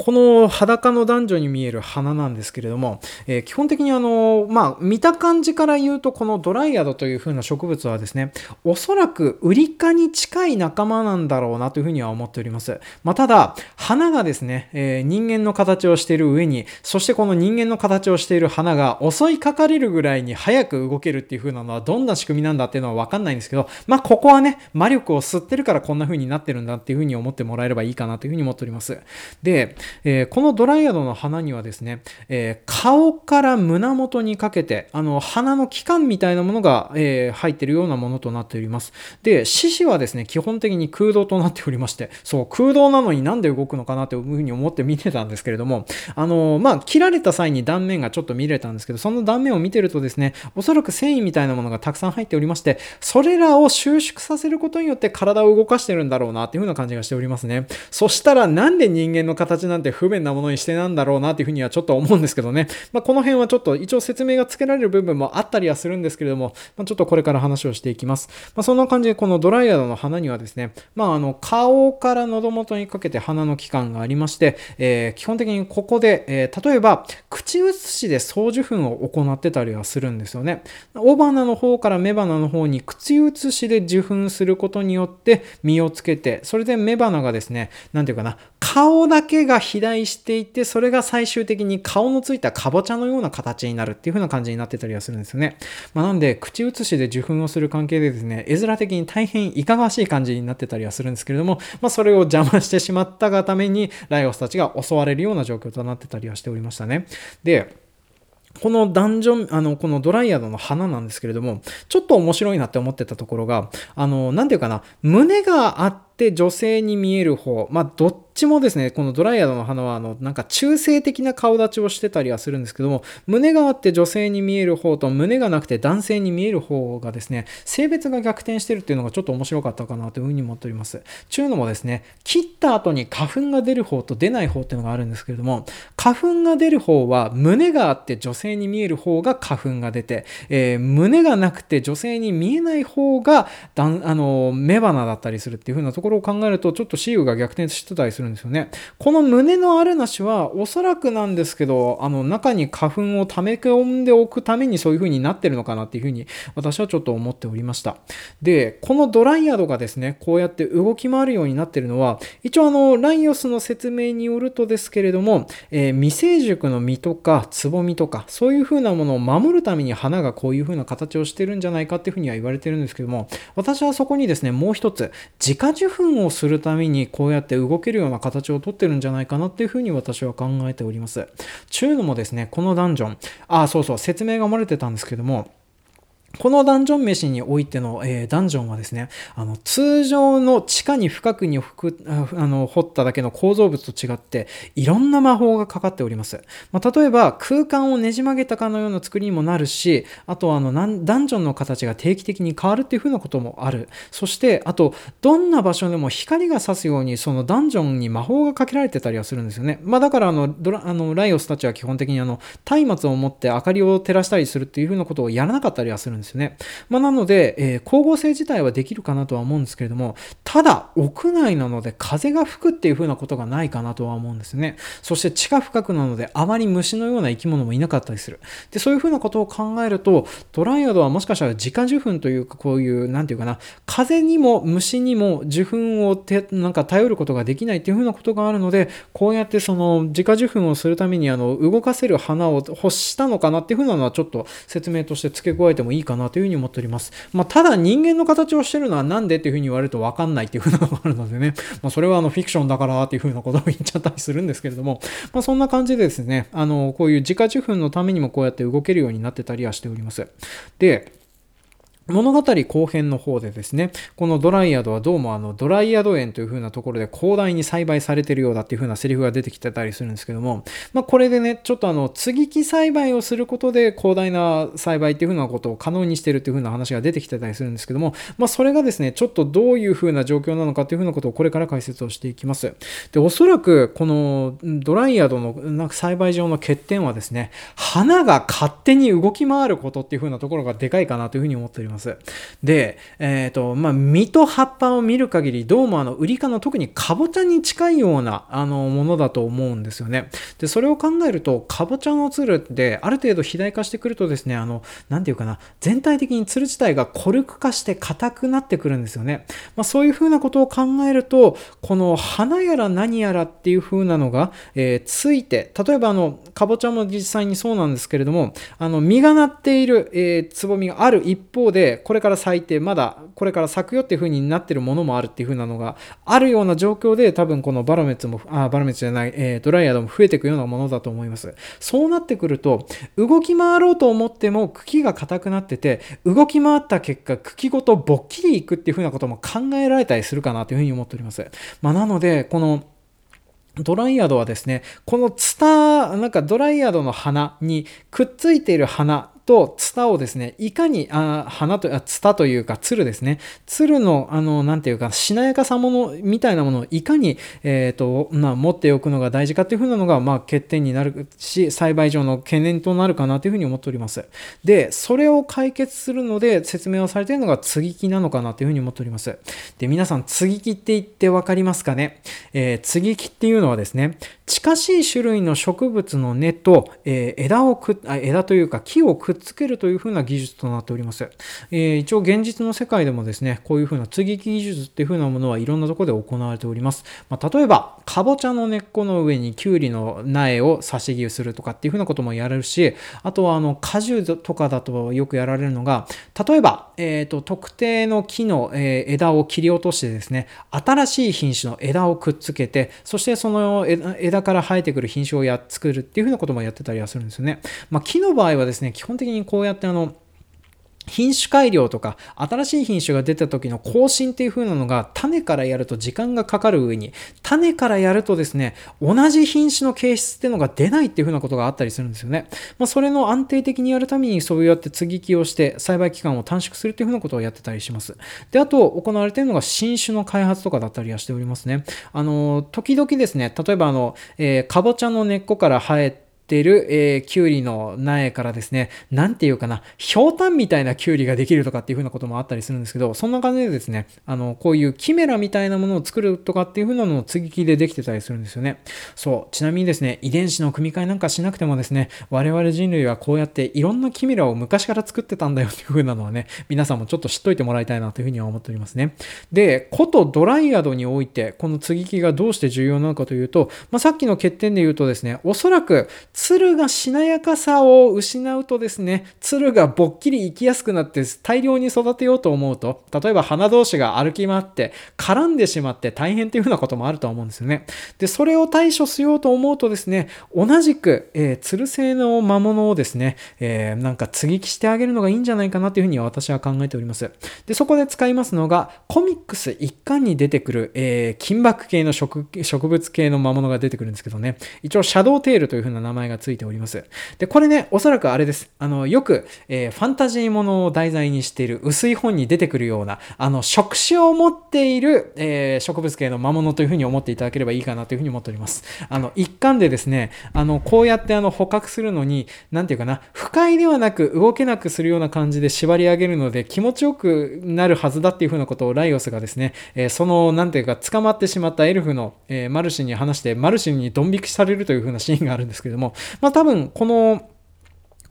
この裸の男女に見える花なんですけれども、えー、基本的にあの、まあ、見た感じから言うと、このドライアドという風な植物はですね、おそらくウリ科に近い仲間なんだろうなというふうには思っております。まあ、ただ、花がですね、えー、人間の形をしている上に、そしてこの人間の形をしている花が襲いかかれるぐらいに早く動けるっていう風なのはどんな仕組みなんだっていうのはわかんないんですけど、まあ、ここはね、魔力を吸ってるからこんな風になってるんだっていう風に思ってもらえればいいかなというふうに思っております。で、えー、このドライアドの花にはですね、えー、顔から胸元にかけて、あの、花の器官みたいなものが、えー、入ってるようなものとなっております。で、獅子はですね、基本的に空洞となっておりまして、そう、空洞なのになんで動くのかなというふうに思って見てたんですけれども、あの、まあ、切られた際に断面がちょっと見れたんですけど、その断面を見てるとですね、おそらく繊維みたいなものがたくさん入っておりまして、それらを収縮させることによって体を動かしてるんだろうなっていうふうな感じがしておりますね。そしたらなんで人間の形なんんて不便なものにしてなんだろうなっていうふうにはちょっと思うんですけどね。まあ、この辺はちょっと一応説明がつけられる部分もあったりはするんですけれども、まあ、ちょっとこれから話をしていきます。まあ、そんな感じでこのドライアドの花にはですね、まあ、あの顔から喉元にかけて鼻の器官がありまして、えー、基本的にここで、えー、例えば口移しで総受粉を行ってたりはするんですよね。雄花の方から雌花の方に口移しで受粉することによって実をつけて、それで雌花がですね、なんていうかな、顔だけが肥大していて、それが最終的に顔のついたかぼちゃのような形になるっていう風な感じになってたりはするんですよね。まあ、なんで、口移しで受粉をする関係でですね、絵面的に大変いかがわしい感じになってたりはするんですけれども、まあ、それを邪魔してしまったがために、ライオスたちが襲われるような状況となってたりはしておりましたね。で、このダンジョン、あの、このドライヤードの花なんですけれども、ちょっと面白いなって思ってたところが、あの、なんていうかな、胸があって女性に見える方、まあ、どっちもですね、このドライヤドの花は、あの、なんか中性的な顔立ちをしてたりはするんですけども、胸があって女性に見える方と胸がなくて男性に見える方がですね、性別が逆転してるっていうのがちょっと面白かったかなというふうに思っております。ちゅうのもですね、切った後に花粉が出る方と出ない方っていうのがあるんですけれども、花粉が出る方は胸があって女性に見える方が花粉が出て、えー、胸がなくて女性に見えない方がだんあの目鼻だったりするっていう風なところころを考えるとちょっと雌雄が逆転してたりするんですよね。この胸のあるなしはおそらくなんですけどあの中に花粉を溜め込んでおくためにそういう風になってるのかなっていう風に私はちょっと思っておりました。で、このドライヤードがですね、こうやって動き回るようになってるのは一応あのライオスの説明によるとですけれども、えー、未成熟の実とかつぼみとかそういう風なものを守るために花がこういう風な形をしてるんじゃないかっていう風には言われてるんですけども私はそこにですねもう一つ自家受粉をするためにこうやって動けるような形をとってるんじゃないかなっていう風に私は考えております。ちゅうのもですねこのダンジョン。あそうそう説明が漏れてたんですけどもこのダンジョン飯においての、えー、ダンジョンはですね、あの、通常の地下に深くにあの掘っただけの構造物と違って、いろんな魔法がかかっております。まあ、例えば、空間をねじ曲げたかのような作りにもなるし、あとあの、ダンジョンの形が定期的に変わるっていう風なこともある。そして、あと、どんな場所でも光が差すように、そのダンジョンに魔法がかけられてたりはするんですよね。まあ、だからあの、ドラあのライオスたちは基本的にあの、松明を持って明かりを照らしたりするっていう風なことをやらなかったりはするんですよね。まあ、なので、えー、光合成自体はできるかなとは思うんですけれども、ただ、屋内なので風が吹くっていう風なことがないかなとは思うんですね。そして地下深くなので、あまり虫のような生き物もいなかったりする。で、そういう風なことを考えると、ドライアドはもしかしたら自家受粉というか、こういう、なんていうかな、風にも虫にも受粉をてなんか頼ることができないっていう風なことがあるので、こうやってその自家受粉をするためにあの動かせる花を欲したのかなっていう風なのはちょっと説明として付け加えてもいいかかなという風に思っております。まあ、ただ人間の形をしてるのはなんでっていう風に言われるとわかんないっていう風なのがあるのでね、まあ、それはあのフィクションだからっていう風なことを言っちゃったりするんですけれども、まあ、そんな感じでですね、あの、こういう自家受粉のためにもこうやって動けるようになってたりはしております。で、物語後編の方でですね、このドライヤドはどうもあのドライヤド園という風なところで広大に栽培されてるようだっていう風なセリフが出てきてたりするんですけども、まあこれでね、ちょっとあの接ぎ木栽培をすることで広大な栽培っていう風なことを可能にしてるっていう風な話が出てきてたりするんですけども、まあそれがですね、ちょっとどういう風な状況なのかっていう風なことをこれから解説をしていきます。で、おそらくこのドライヤドのなんか栽培上の欠点はですね、花が勝手に動き回ることっていう風なところがでかいかなという風に思っております。で、で、えっ、ー、と、まあ、実と葉っぱを見る限り、どうもあの、ウリ科の特にカボチャに近いような、あの、ものだと思うんですよね。で、それを考えると、カボチャのつるって、ある程度肥大化してくるとですね、あの、なんていうかな、全体的につる自体がコルク化して硬くなってくるんですよね。まあ、そういうふうなことを考えると、この花やら何やらっていう風なのが、えー、ついて、例えばあの、カボチャも実際にそうなんですけれども、あの、実がなっている、えー、つぼみがある一方で、これから咲いてまだこれから咲くよっていう風になってるものもあるっていう風なのがあるような状況で多分このバロメツもあバロメツじゃない、えー、ドライヤードも増えていくようなものだと思います。そうなってくると動き回ろうと思っても茎が硬くなってて動き回った結果茎ごとぼっきりいくっていう風なことも考えられたりするかなという風に思っております。まあ、なのでこのドライヤードはですね、このツタ、なんかドライヤードの花にくっついている花とツタをですね、いかに、あ花と、あツタというか、ツルですね。ツルの、あの、なんていうか、しなやかさもの、みたいなものをいかに、えっ、ー、と、まあ、持っておくのが大事かっていうふうなのが、まあ、欠点になるし、栽培上の懸念となるかなというふうに思っております。で、それを解決するので、説明をされているのが接ぎ木なのかなというふうに思っております。で、皆さん、接ぎ木って言ってわかりますかね？えー、接ぎ木っていうのはですね、近しい種類の植物の根と、えー、枝をくあ、枝というか木をくっつけるというふうな技術となっております。えー、一応現実の世界でもですね、こういうふうな接ぎ木技術っていうふうなものはいろんなところで行われております。まあ、例えば、かぼちゃの根っこの上にきゅうりの苗を差し木をするとかっていうふうなこともやれるし、あとはあの果樹とかだとよくやられるのが、例えば、えーと、特定の木の、えー、枝を切り落としてですね、新しい品種の枝をくっつけて、そしてその枝枝から生えてくる品種をや作るっていうふうなこともやってたりはするんですよね。まあ、木の場合はですね、基本的にこうやってあの、品種改良とか新しい品種が出た時の更新っていう風なのが種からやると時間がかかる上に種からやるとですね同じ品種の形質っていうのが出ないっていう風なことがあったりするんですよね。まあ、それの安定的にやるためにそうやって接ぎ木をして栽培期間を短縮するっていう風なことをやってたりします。で、あと行われているのが新種の開発とかだったりはしておりますね。あの、時々ですね、例えばあの、えー、かぼちゃの根っこから生えてってる、えー、キュウリの苗からですね、なんていうかな、氷炭みたいなキュウリができるとかっていう風なこともあったりするんですけど、そんな感じでですね、あの、こういうキメラみたいなものを作るとかっていう風なのを接ぎ木でできてたりするんですよね。そう、ちなみにですね、遺伝子の組み換えなんかしなくてもですね、我々人類はこうやっていろんなキメラを昔から作ってたんだよっていう風なのはね、皆さんもちょっと知っといてもらいたいなという風には思っておりますね。で、ことドライアドにおいて、この接ぎ木がどうして重要なのかというと、まあ、さっきの欠点で言うとですね、おそらく、鶴がしなやかさを失うとですね、鶴がぼっきり行きやすくなって大量に育てようと思うと、例えば花同士が歩き回って絡んでしまって大変っていうふうなこともあると思うんですよね。で、それを対処しようと思うとですね、同じく、えー、鶴製の魔物をですね、えー、なんか接ぎ木してあげるのがいいんじゃないかなというふうに私は考えております。で、そこで使いますのが、コミックス一巻に出てくる、えー、金箔系の植物系の魔物が出てくるんですけどね、一応シャドウテールというふうな名前がついております。で、これね、おそらくあれです。あの、よく、えー、ファンタジーものを題材にしている薄い本に出てくるような、あの、触手を持っている、えー、植物系の魔物というふうに思っていただければいいかなというふうに思っております。あの、一貫でですね、あの、こうやってあの、捕獲するのに、なんていうかな、不快ではなく動けなくするような感じで縛り上げるので気持ちよくなるはずだっていうふうなことをライオスがですね、えー、その、なんていうか、捕まってしまったエルフの、えー、マルシンに話して、マルシンにドン引きされるというふうなシーンがあるんですけども、まあ多分、この、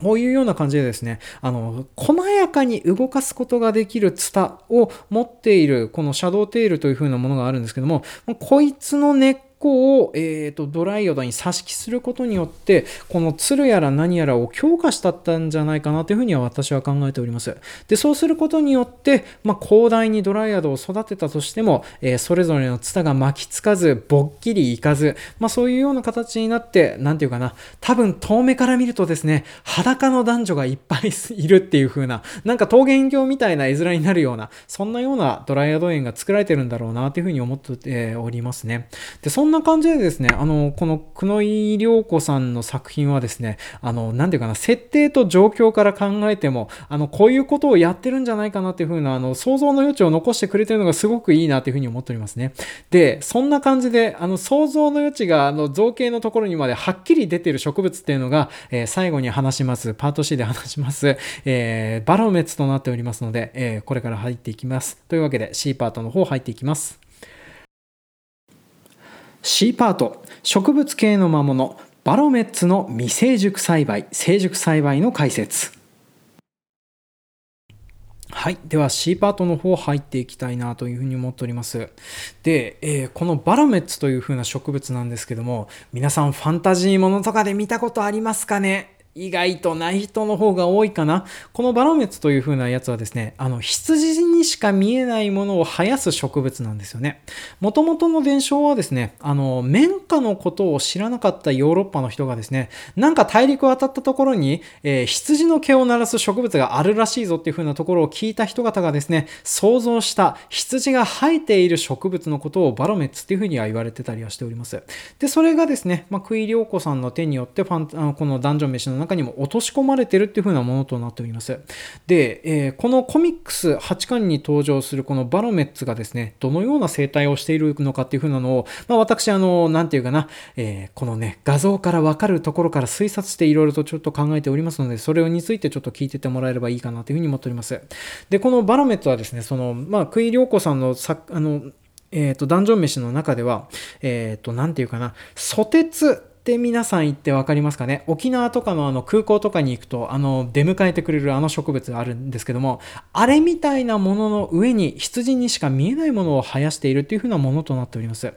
こういうような感じでですね、あの、細やかに動かすことができるツタを持っている、このシャドーテールという風なものがあるんですけども、こいつの根っ個を、えーと、ドライオダに挿し木することによってこの鶴やら何やらを強化したったんじゃないかなというふうには私は考えております。でそうすることによって、まあ、広大にドライアドを育てたとしても、えー、それぞれのツタが巻きつかずぼっきりいかず、まあ、そういうような形になって何て言うかな多分遠目から見るとですね裸の男女がいっぱいいるっていう風ななんか桃源郷みたいな絵面になるようなそんなようなドライアド園が作られてるんだろうなというふうに思っておりますね。でそんんな感じでですね、あの、この久野井良子さんの作品はですね、あの、なんていうかな、設定と状況から考えても、あの、こういうことをやってるんじゃないかなっていうふうな、あの、想像の余地を残してくれてるのがすごくいいなっていうふうに思っておりますね。で、そんな感じで、あの、想像の余地が、あの、造形のところにまではっきり出てる植物っていうのが、えー、最後に話します、パート C で話します、えー、バロメツとなっておりますので、えー、これから入っていきます。というわけで C パートの方入っていきます。C パート植物系の魔物バロメッツの未成熟栽培成熟栽培の解説はい。では C パートの方入っていきたいなというふうに思っております。で、えー、このバロメッツというふうな植物なんですけども、皆さんファンタジーものとかで見たことありますかね？意外とない人の方が多いかな。このバロメツという風なやつはですね、あの、羊にしか見えないものを生やす植物なんですよね。もともとの伝承はですね、あの、綿花のことを知らなかったヨーロッパの人がですね、なんか大陸を渡ったところに、えー、羊の毛を鳴らす植物があるらしいぞっていう風なところを聞いた人方がですね、想像した羊が生えている植物のことをバロメツっていう風には言われてたりはしております。で、それがですね、まあ、クイリョウコさんの手によってファンあのこのダンジョン飯の中中にも落とし込まれてるっていう風なものとなっております。で、えー、このコミックス8巻に登場するこのバロメッツがですね、どのような生態をしているのかっていう風なのを、まあ、私、あの、なんていうかな、えー、このね、画像からわかるところから推察していろいろとちょっと考えておりますので、それについてちょっと聞いててもらえればいいかなという風に思っております。で、このバロメッツはですね、その、まあ、クイリョウコさんのさあの、えっ、ー、と、ダンジョン飯の中では、えっ、ー、と、なんていうかな、ソテツって皆さん言って分かりますかね？沖縄とかのあの空港とかに行くとあの出迎えてくれるあの植物があるんですけどもあれみたいなものの上に羊にしか見えないものを生やしているっていう風なものとなっております。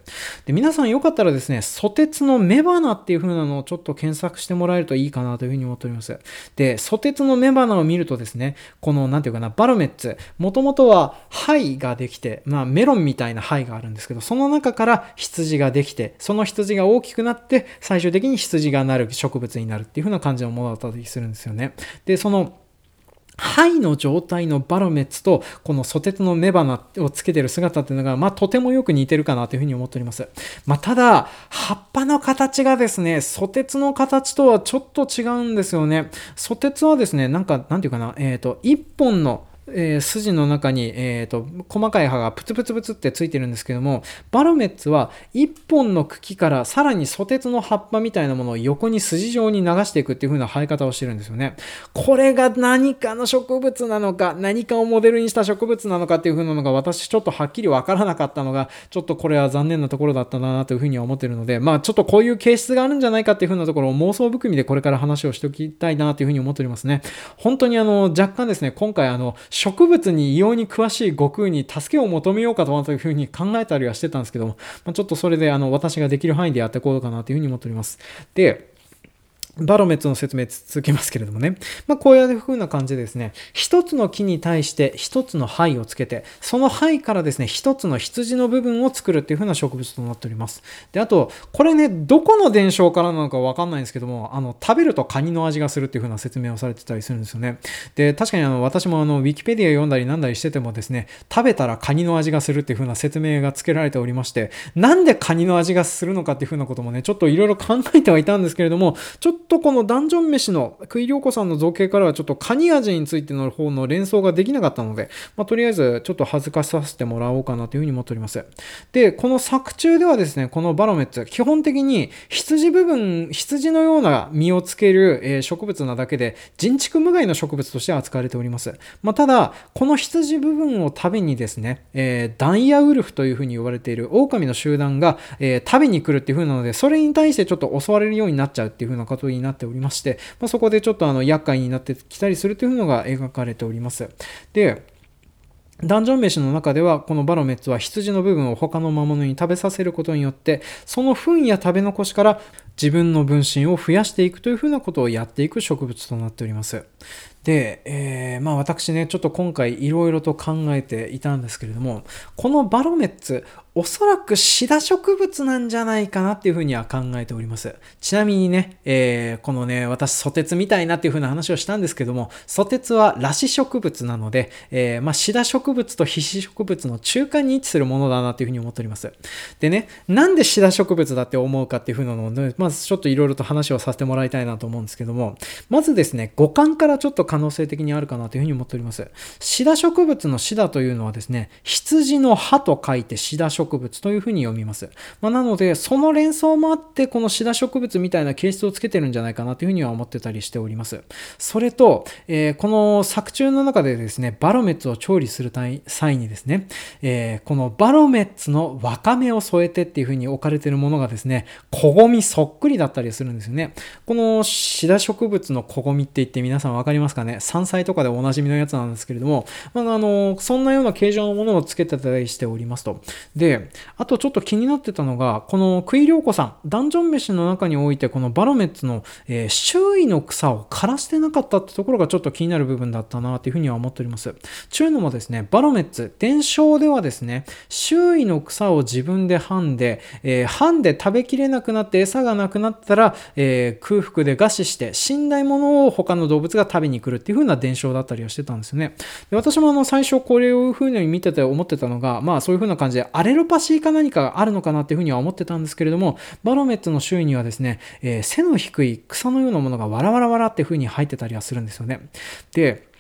で皆さんよかったらですねソテツの雌花っていう風なのをちょっと検索してもらえるといいかなという風に思っております。でソテツの雌花を見るとですねこの何て言うかなバロメッツ。もともとは灰ができてまあメロンみたいな灰があるんですけどその中から羊ができてその羊が大きくなって最終的に羊がなる植物になるっていう風な感じのものだったりするんですよね。で、その肺の状態のバロメッツとこのソテツの雌花をつけてる姿っていうのが、まあ、とてもよく似てるかなというふうに思っております。まあ、ただ、葉っぱの形がですね、ソテツの形とはちょっと違うんですよね。ソテツはですね、なんか、なんていうかな、えっ、ー、と、一本のえー、筋の中に、えーと、細かい葉がプツプツプツってついてるんですけどもバロメッツは1本の茎からさらにソテツの葉っぱみたいなものを横に筋状に流していくっていう風な生え方をしてるんですよね。これが何かの植物なのか何かをモデルにした植物なのかっていう風なのが私ちょっとはっきりわからなかったのがちょっとこれは残念なところだったなという風には思ってるのでまあちょっとこういう形質があるんじゃないかっていう風なところを妄想含みでこれから話をしておきたいなという風に思っておりますね。本当にあの若干ですね今回あの植物に異様に詳しい悟空に助けを求めようかというふうに考えたりはしてたんですけども、まあ、ちょっとそれであの私ができる範囲でやっていこうかなというふうに思っております。で、バロメッツの説明続けますけれどもね。まあ、こういう風な感じでですね、一つの木に対して一つの灰をつけて、その灰からですね、一つの羊の部分を作るっていう風な植物となっております。で、あと、これね、どこの伝承からなのかわかんないんですけども、あの、食べるとカニの味がするっていう風な説明をされてたりするんですよね。で、確かにあの、私もあの、ウィキペディア読んだりなんだりしててもですね、食べたらカニの味がするっていう風な説明が付けられておりまして、なんでカニの味がするのかっていう風なこともね、ちょっといろいろ考えてはいたんですけれども、ちょっととこのダンジョン飯の食い良子さんの造形からはちょっとカニ味についての方の連想ができなかったので、まあ、とりあえずちょっと恥ずかしさせてもらおうかなというふうに思っております。で、この作中ではですね、このバロメッツ、基本的に羊部分、羊のような実をつける植物なだけで、人畜無害の植物として扱われております。まあ、ただ、この羊部分を食べにですね、えー、ダンヤウルフというふうに呼ばれている狼の集団が、えー、食べに来るっていう風なので、それに対してちょっと襲われるようになっちゃうっていう風なことにになっておりまして、まあ、そこでちょっとあの厄介になってきたりするというのが描かれております。で、ダンジョン飯の中では、このバロメッツは羊の部分を他の魔物に食べさせることによって、その糞や食べ残しから自分の分身を増やしていくというふうなことをやっていく植物となっております。で、えー、まあ私ね、ちょっと今回いろいろと考えていたんですけれども、このバロメッツ、おそらくシダ植物なんじゃないかなっていうふうには考えております。ちなみにね、えー、このね、私、ソテツみたいなっていうふうな話をしたんですけども、ソテツは裸子植物なので、えー、まあ、シダ植物と皮脂植物の中間に位置するものだなっていうふうに思っております。でね、なんでシダ植物だって思うかっていうふうなのを、まずちょっといろいろと話をさせてもらいたいなと思うんですけども、まずですね、五感からちょっと可能性的にあるかなというふうに思っております。シダ植物のシダというのはですね、羊の葉と書いてシダ植物植物というふうに読みます。まあ、なので、その連想もあって、このシダ植物みたいな形質をつけてるんじゃないかなというふうには思ってたりしております。それと、えー、この作中の中でですね、バロメッツを調理する際にですね、えー、このバロメッツのわかめを添えてっていうふうに置かれてるものがですね、小ゴミそっくりだったりするんですよね。このシダ植物の小ゴミって言って皆さんわかりますかね？山菜とかでおなじみのやつなんですけれども、まあ、あの、そんなような形状のものをつけてたりしておりますと。で、あとちょっと気になってたのが、このクイリョウコさん、ダンジョン飯の中において、このバロメッツの、えー、周囲の草を枯らしてなかったってところがちょっと気になる部分だったなというふうには思っております。ちゅうのもですね、バロメッツ、伝承ではですね、周囲の草を自分で編んで、えー、編んで食べきれなくなって餌がなくなったら、えー、空腹で餓死して死んだものを他の動物が食べに来るっていう風な伝承だったりはしてたんですよね。で私もあの最初これをいう風に見てて思ってたのが、まあそういう風な感じでアレロパシーか何かがあるのかなっていう風には思ってたんですけれども、バロメットの周囲にはですね、えー、背の低い草のようなものがわらわらわらっていう風に入ってたりはするんですよね。で、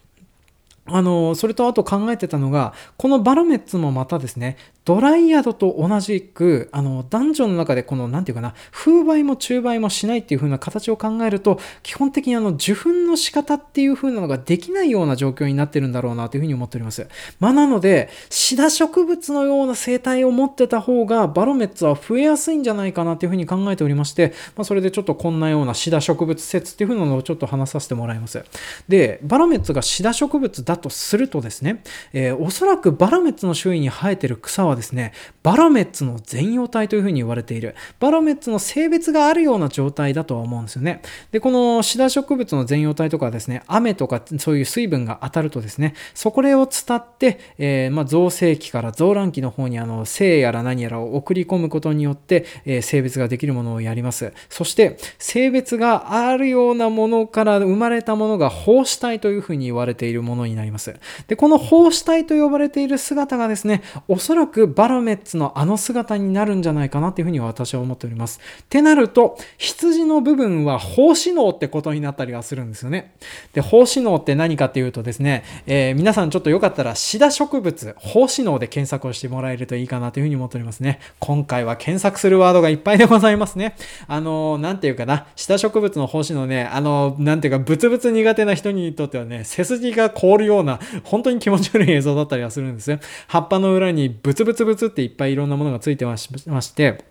あの、それとあと考えてたのが、このバロメッツもまたですね、ドライヤドと同じく、あの、ダンジョンの中でこの、なんていうかな、風媒も中媒もしないっていう風な形を考えると、基本的にあの、受粉の仕方っていう風なのができないような状況になってるんだろうなという風に思っております。まあ、なので、シダ植物のような生態を持ってた方が、バロメッツは増えやすいんじゃないかなという風に考えておりまして、まあ、それでちょっとこんなようなシダ植物説っていう風なのをちょっと話させてもらいます。で、バロメッツがシダ植物だとするとですね、えー、おそらくバラメッツの周囲に生えてる草はですね、バラメッツの全容体というふうに言われている、バラメッツの性別があるような状態だとは思うんですよね。で、このシダ植物の全容体とかですね、雨とかそういう水分が当たるとですね、そこれを伝って、えー、まあ、造成期から造卵期の方にあの性やら何やらを送り込むことによって、えー、性別ができるものをやります。そして、性別があるようなものから生まれたものが胞子体というふうに言われているものになります。りますで、この胞子体と呼ばれている姿がですね、おそらくバロメッツのあの姿になるんじゃないかなというふうに私は思っております。ってなると、羊の部分は胞子脳ってことになったりはするんですよね。で、胞子脳って何かっていうとですね、えー、皆さんちょっとよかったらシダ植物、胞子脳で検索をしてもらえるといいかなというふうに思っておりますね。今回は検索するワードがいっぱいでございますね。あのー、なんていうかな、シダ植物の胞子脳ね、あのー、なんていうか、ブツブツ苦手な人にとってはね、背筋が凍るよような、本当に気持ち悪い映像だったりはするんですよ。葉っぱの裏にブツブツブツっていっぱいいろんなものがついてまして、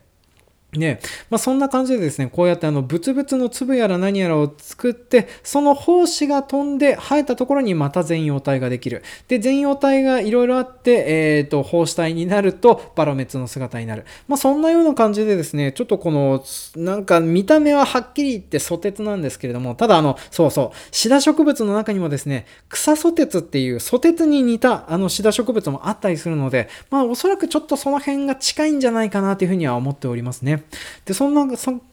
ねまあ、そんな感じでですね、こうやってあの、ブツブツの粒やら何やらを作って、その胞子が飛んで生えたところにまた全葉体ができる。で、全葉体がいろいろあって、えっ、ー、と、胞子体になると、バロメツの姿になる。まあ、そんなような感じでですね、ちょっとこの、なんか見た目ははっきり言ってソテツなんですけれども、ただあの、そうそう、シダ植物の中にもですね、草ソテツっていうソテツに似たあのシダ植物もあったりするので、まあ、おそらくちょっとその辺が近いんじゃないかなというふうには思っておりますね。で、そんな、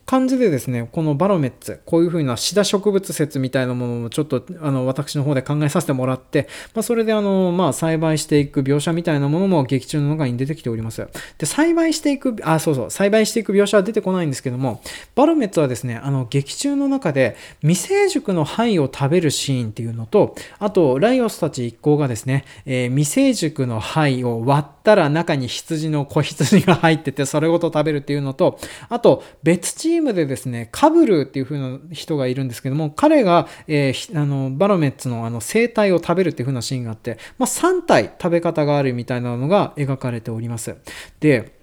感じでですね、このバロメッツ、こういう風なシダ植物説みたいなものもちょっと、あの、私の方で考えさせてもらって、まあ、それであの、まあ、栽培していく描写みたいなものも劇中の中に出てきております。で、栽培していく、あ、そうそう、栽培していく描写は出てこないんですけども、バロメッツはですね、あの、劇中の中で、未成熟の灰を食べるシーンっていうのと、あと、ライオスたち一行がですね、えー、未成熟の灰を割ったら中に羊の子羊が入ってて、それごと食べるっていうのとあと、別チームでですね、カブルっていう風な人がいるんですけども、彼が、えー、あのバロメッツのあの生態を食べるっていう風なシーンがあって、まあ、3体食べ方があるみたいなのが描かれております。で、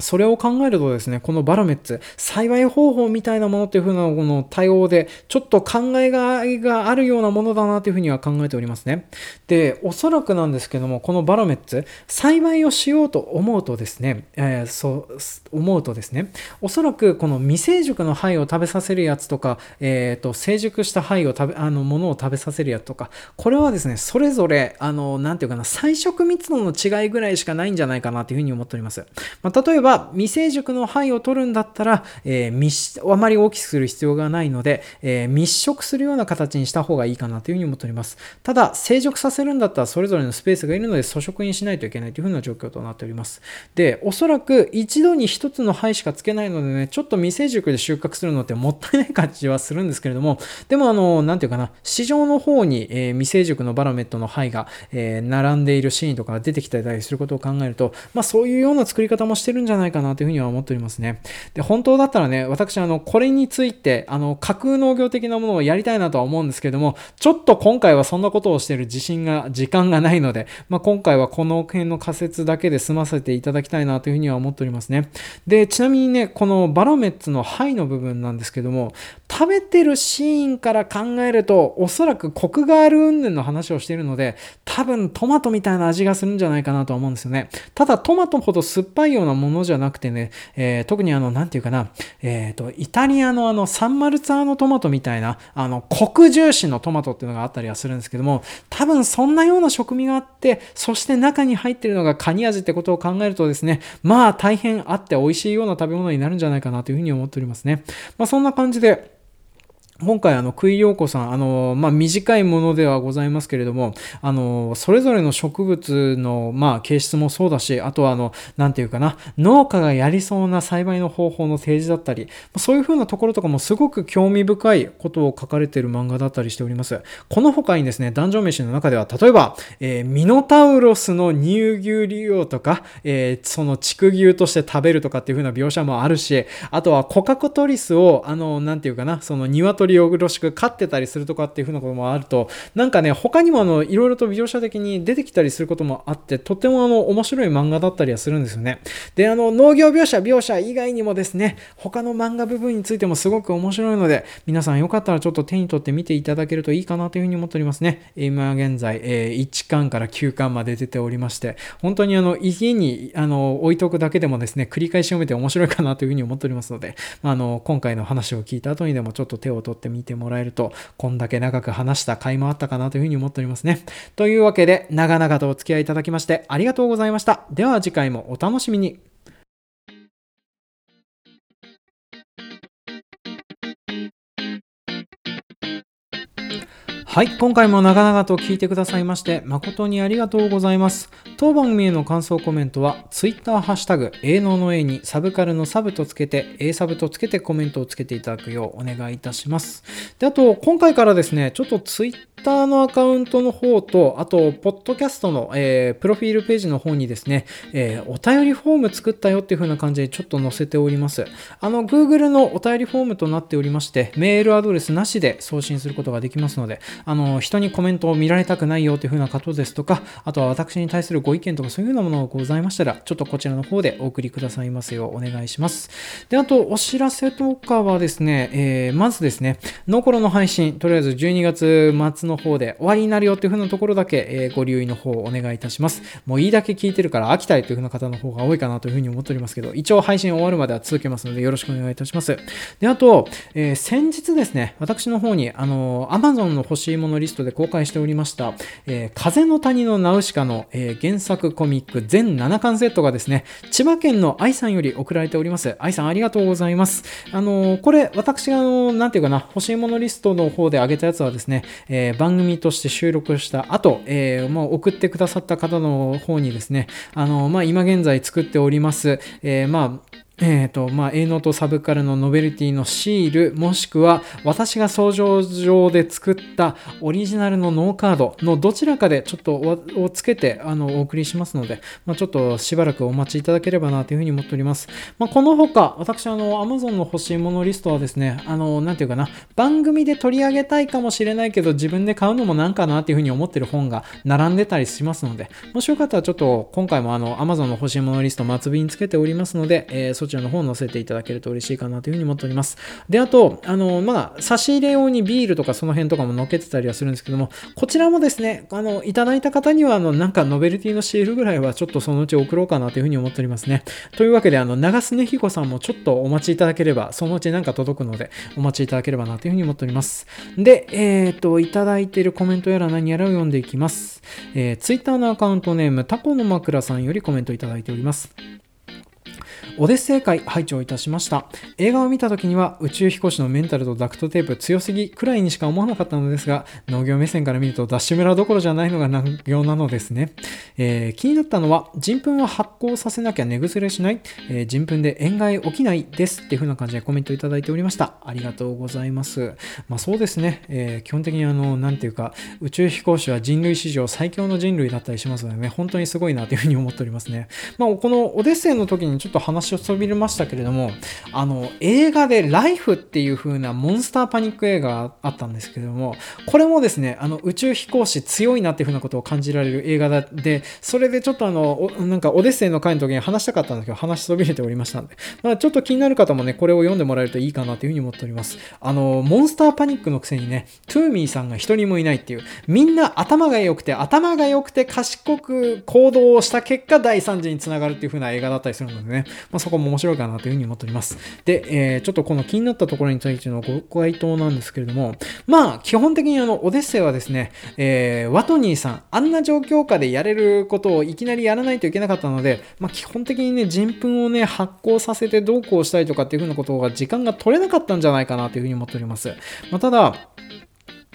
それを考えるとですね、このバロメッツ、栽培方法みたいなものっていう風なこの対応で、ちょっと考えがいがあるようなものだなというふうには考えておりますね。で、おそらくなんですけども、このバロメッツ、栽培をしようと思うとですね、えー、そう思うとですね、おそらくこの未成熟の灰を食べさせるやつとか、えっ、ー、と、成熟した灰を食べ、あの、ものを食べさせるやつとか、これはですね、それぞれ、あの、なんていうかな、彩色密度の違いぐらいしかないんじゃないかなというふうに思っております。まあ、例えば、未成熟の範囲を取るんだったら、えー、密あまり大きくする必要がないので、えー、密植するような形にした方がいいかなというふうに思っております。ただ、成熟させるんだったらそれぞれのスペースがいるので粗食にしないといけないというふうな状況となっております。で、おそらく一度に一つの灰しかつけないのでね、ちょっと未成熟で収穫するのってもったいない感じはするんですけれども、でもあの、なんていうかな、市場の方に、えー、未成熟のバラメットの灰が、えー、並んでいるシーンとか出てきたりすることを考えると、まあそういうような作り方もしてるんじゃゃないかなというふうには思っておりますね。で、本当だったらね、私、あの、これについて、あの、架空農業的なものをやりたいなとは思うんですけども、ちょっと今回はそんなことをしている自信が、時間がないので、まあ、今回はこの辺の仮説だけで済ませていただきたいなというふうには思っておりますね。で、ちなみにね、このバロメッツの肺の部分なんですけども、食べてるシーンから考えると、おそらくコクがある云々の話をしているので、多分トマトみたいな味がするんじゃないかなと思うんですよね。ただトマトほど酸っぱいようなものじゃなくてね、えー、特にあの、なんていうかな、えっ、ー、と、イタリアのあの、サンマルツァーノトマトみたいな、あの、コク重視のトマトっていうのがあったりはするんですけども、多分そんなような食味があって、そして中に入ってるのがカニ味ってことを考えるとですね、まあ大変あって美味しいような食べ物になるんじゃないかなというふうに思っておりますね。まあそんな感じで、今回、あの、クイヨーコさん、あの、まあ、短いものではございますけれども、あの、それぞれの植物の、まあ、形質もそうだし、あとは、あの、なんていうかな、農家がやりそうな栽培の方法の提示だったり、そういう風なところとかもすごく興味深いことを書かれている漫画だったりしております。この他にですね、ダンジョン飯の中では、例えば、えー、ミノタウロスの乳牛利用とか、えー、その畜牛として食べるとかっていう風な描写もあるし、あとはコカコトリスを、あの、なんていうかな、その鶏りよろしく飼ってたりするとかっていうふうなこともあると、なんかね、他にもあの、いろいろと描写的に出てきたりすることもあって、とてもあの、面白い漫画だったりはするんですよね。で、あの、農業描写、描写以外にもですね、他の漫画部分についてもすごく面白いので、皆さんよかったらちょっと手に取って見ていただけるといいかなというふうに思っておりますね。今現在、え、1巻から9巻まで出ておりまして、本当にあの、家にあの置いとくだけでもですね、繰り返し読めて面白いかなというふうに思っておりますので、あ、あの、今回の話を聞いた後にでもちょっと手を取ってみてもらえると、こんだけ長く話した甲斐もあったかなというふうに思っておりますね。というわけで、長々とお付き合いいただきましてありがとうございました。では次回もお楽しみに。はい、今回も長々と聞いてくださいまして誠にありがとうございます。当番組への感想コメントは Twitter ハッシュタグ営農の A にサブカルのサブとつけて A サブとつけてコメントをつけていただくようお願いいたします。で、あと今回からですね、ちょっと Twitter ターのアカウントの方と、あと、ポッドキャストの、えー、プロフィールページの方にですね、えー、お便りフォーム作ったよっていう風な感じでちょっと載せております。あの、Google のお便りフォームとなっておりまして、メールアドレスなしで送信することができますので、あの、人にコメントを見られたくないよという風な方ですとか、あとは私に対するご意見とかそういうようなものがございましたら、ちょっとこちらの方でお送りくださいますようお願いします。で、あと、お知らせとかはですね、えー、まずですね、ノコロの配信、とりあえず12月末のの方で終わりになるよっていう風なところだけ、えー、ご留意の方をお願いいたします。もういいだけ聞いてるから飽きたいという風な方の方が多いかなという風に思っておりますけど、一応配信終わるまでは続けますのでよろしくお願いいたします。で、あと、えー、先日ですね、私の方に、あの、Amazon の欲しいものリストで公開しておりました、えー、風の谷のナウシカの、え原作コミック全7巻セットがですね、千葉県の愛さんより送られております。愛さんありがとうございます。あの、これ、私が、あの、なんていうかな、欲しいものリストの方で上げたやつはですね、え番組として収録した後、えー、もう送ってくださった方の方にですね、あの、まあ、今現在作っております、えー、まあ、えっ、ー、と、まあ、A ノートサブカルのノベルティのシール、もしくは私が想像上で作ったオリジナルのノーカードのどちらかでちょっとをつけてあのお送りしますので、まあ、ちょっとしばらくお待ちいただければなというふうに思っております。まあ、この他、私、あの、Amazon の欲しいものリストはですね、あの、なんていうかな、番組で取り上げたいかもしれないけど、自分で買うのもなんかなっていうふうに思ってる本が並んでたりしますので、もしよかったらちょっと今回もあの、Amazon の欲しいものリスト末尾につけておりますので、えー、そちらの方を載せていただけると嬉しいかなというふうに思っております。で、あと、あの、まあ、差し入れ用にビールとかその辺とかも載っけてたりはするんですけども、こちらもですね、あの、いただいた方には、あの、なんかノベルティのシールぐらいはちょっとそのうち送ろうかなというふうに思っておりますね。というわけで、あの、長須根彦さんもちょっとお待ちいただければ、そのうちなんか届くので、お待ちいただければなというふうに思っております。で、えっ、ー、と、いただいているコメントやら何やらを読んでいきます。えー、Twitter のアカウントネーム、タコの枕さんよりコメントいただいております。オデッセイ会拝聴いたしました。映画を見た時には宇宙飛行士のメンタルとダクトテープ強すぎくらいにしか思わなかったのですが、農業目線から見るとダッシュ村どころじゃないのが難業なのですね。えー、気になったのは、人糞は発酵させなきゃ寝ぐれしない、えー、人糞で塩害起きないですっていう風な感じでコメントいただいておりました。ありがとうございます。まあそうですね、えー、基本的にあの、なんていうか、宇宙飛行士は人類史上最強の人類だったりしますのでね、本当にすごいなという風に思っておりますね。まあこのオデッセイの時にちょっと話をそびれましたけれども、あの、映画でライフっていう風なモンスターパニック映画があったんですけれども、これもですね、あの、宇宙飛行士強いなっていう風なことを感じられる映画で、それでちょっとあの、なんかオデッセイの回の時に話したかったんですけど、話しそびれておりましたので、まあちょっと気になる方もね、これを読んでもらえるといいかなという風に思っております。あの、モンスターパニックのくせにね、トゥーミーさんが一人もいないっていう、みんな頭が良くて、頭が良くて賢く行動をした結果、第3次につながるっていう風な映画だったりするのでね、まあそこも面白いかなというふうに思っております。で、えー、ちょっとこの気になったところについてのご回答なんですけれども、まあ、基本的にあの、オデッセイはですね、えー、ワトニーさん、あんな状況下でやれることをいきなりやらないといけなかったので、まあ、基本的にね、人糞をね、発酵させてどうこうしたりとかっていうふうなことが時間が取れなかったんじゃないかなというふうに思っております。まあ、ただ、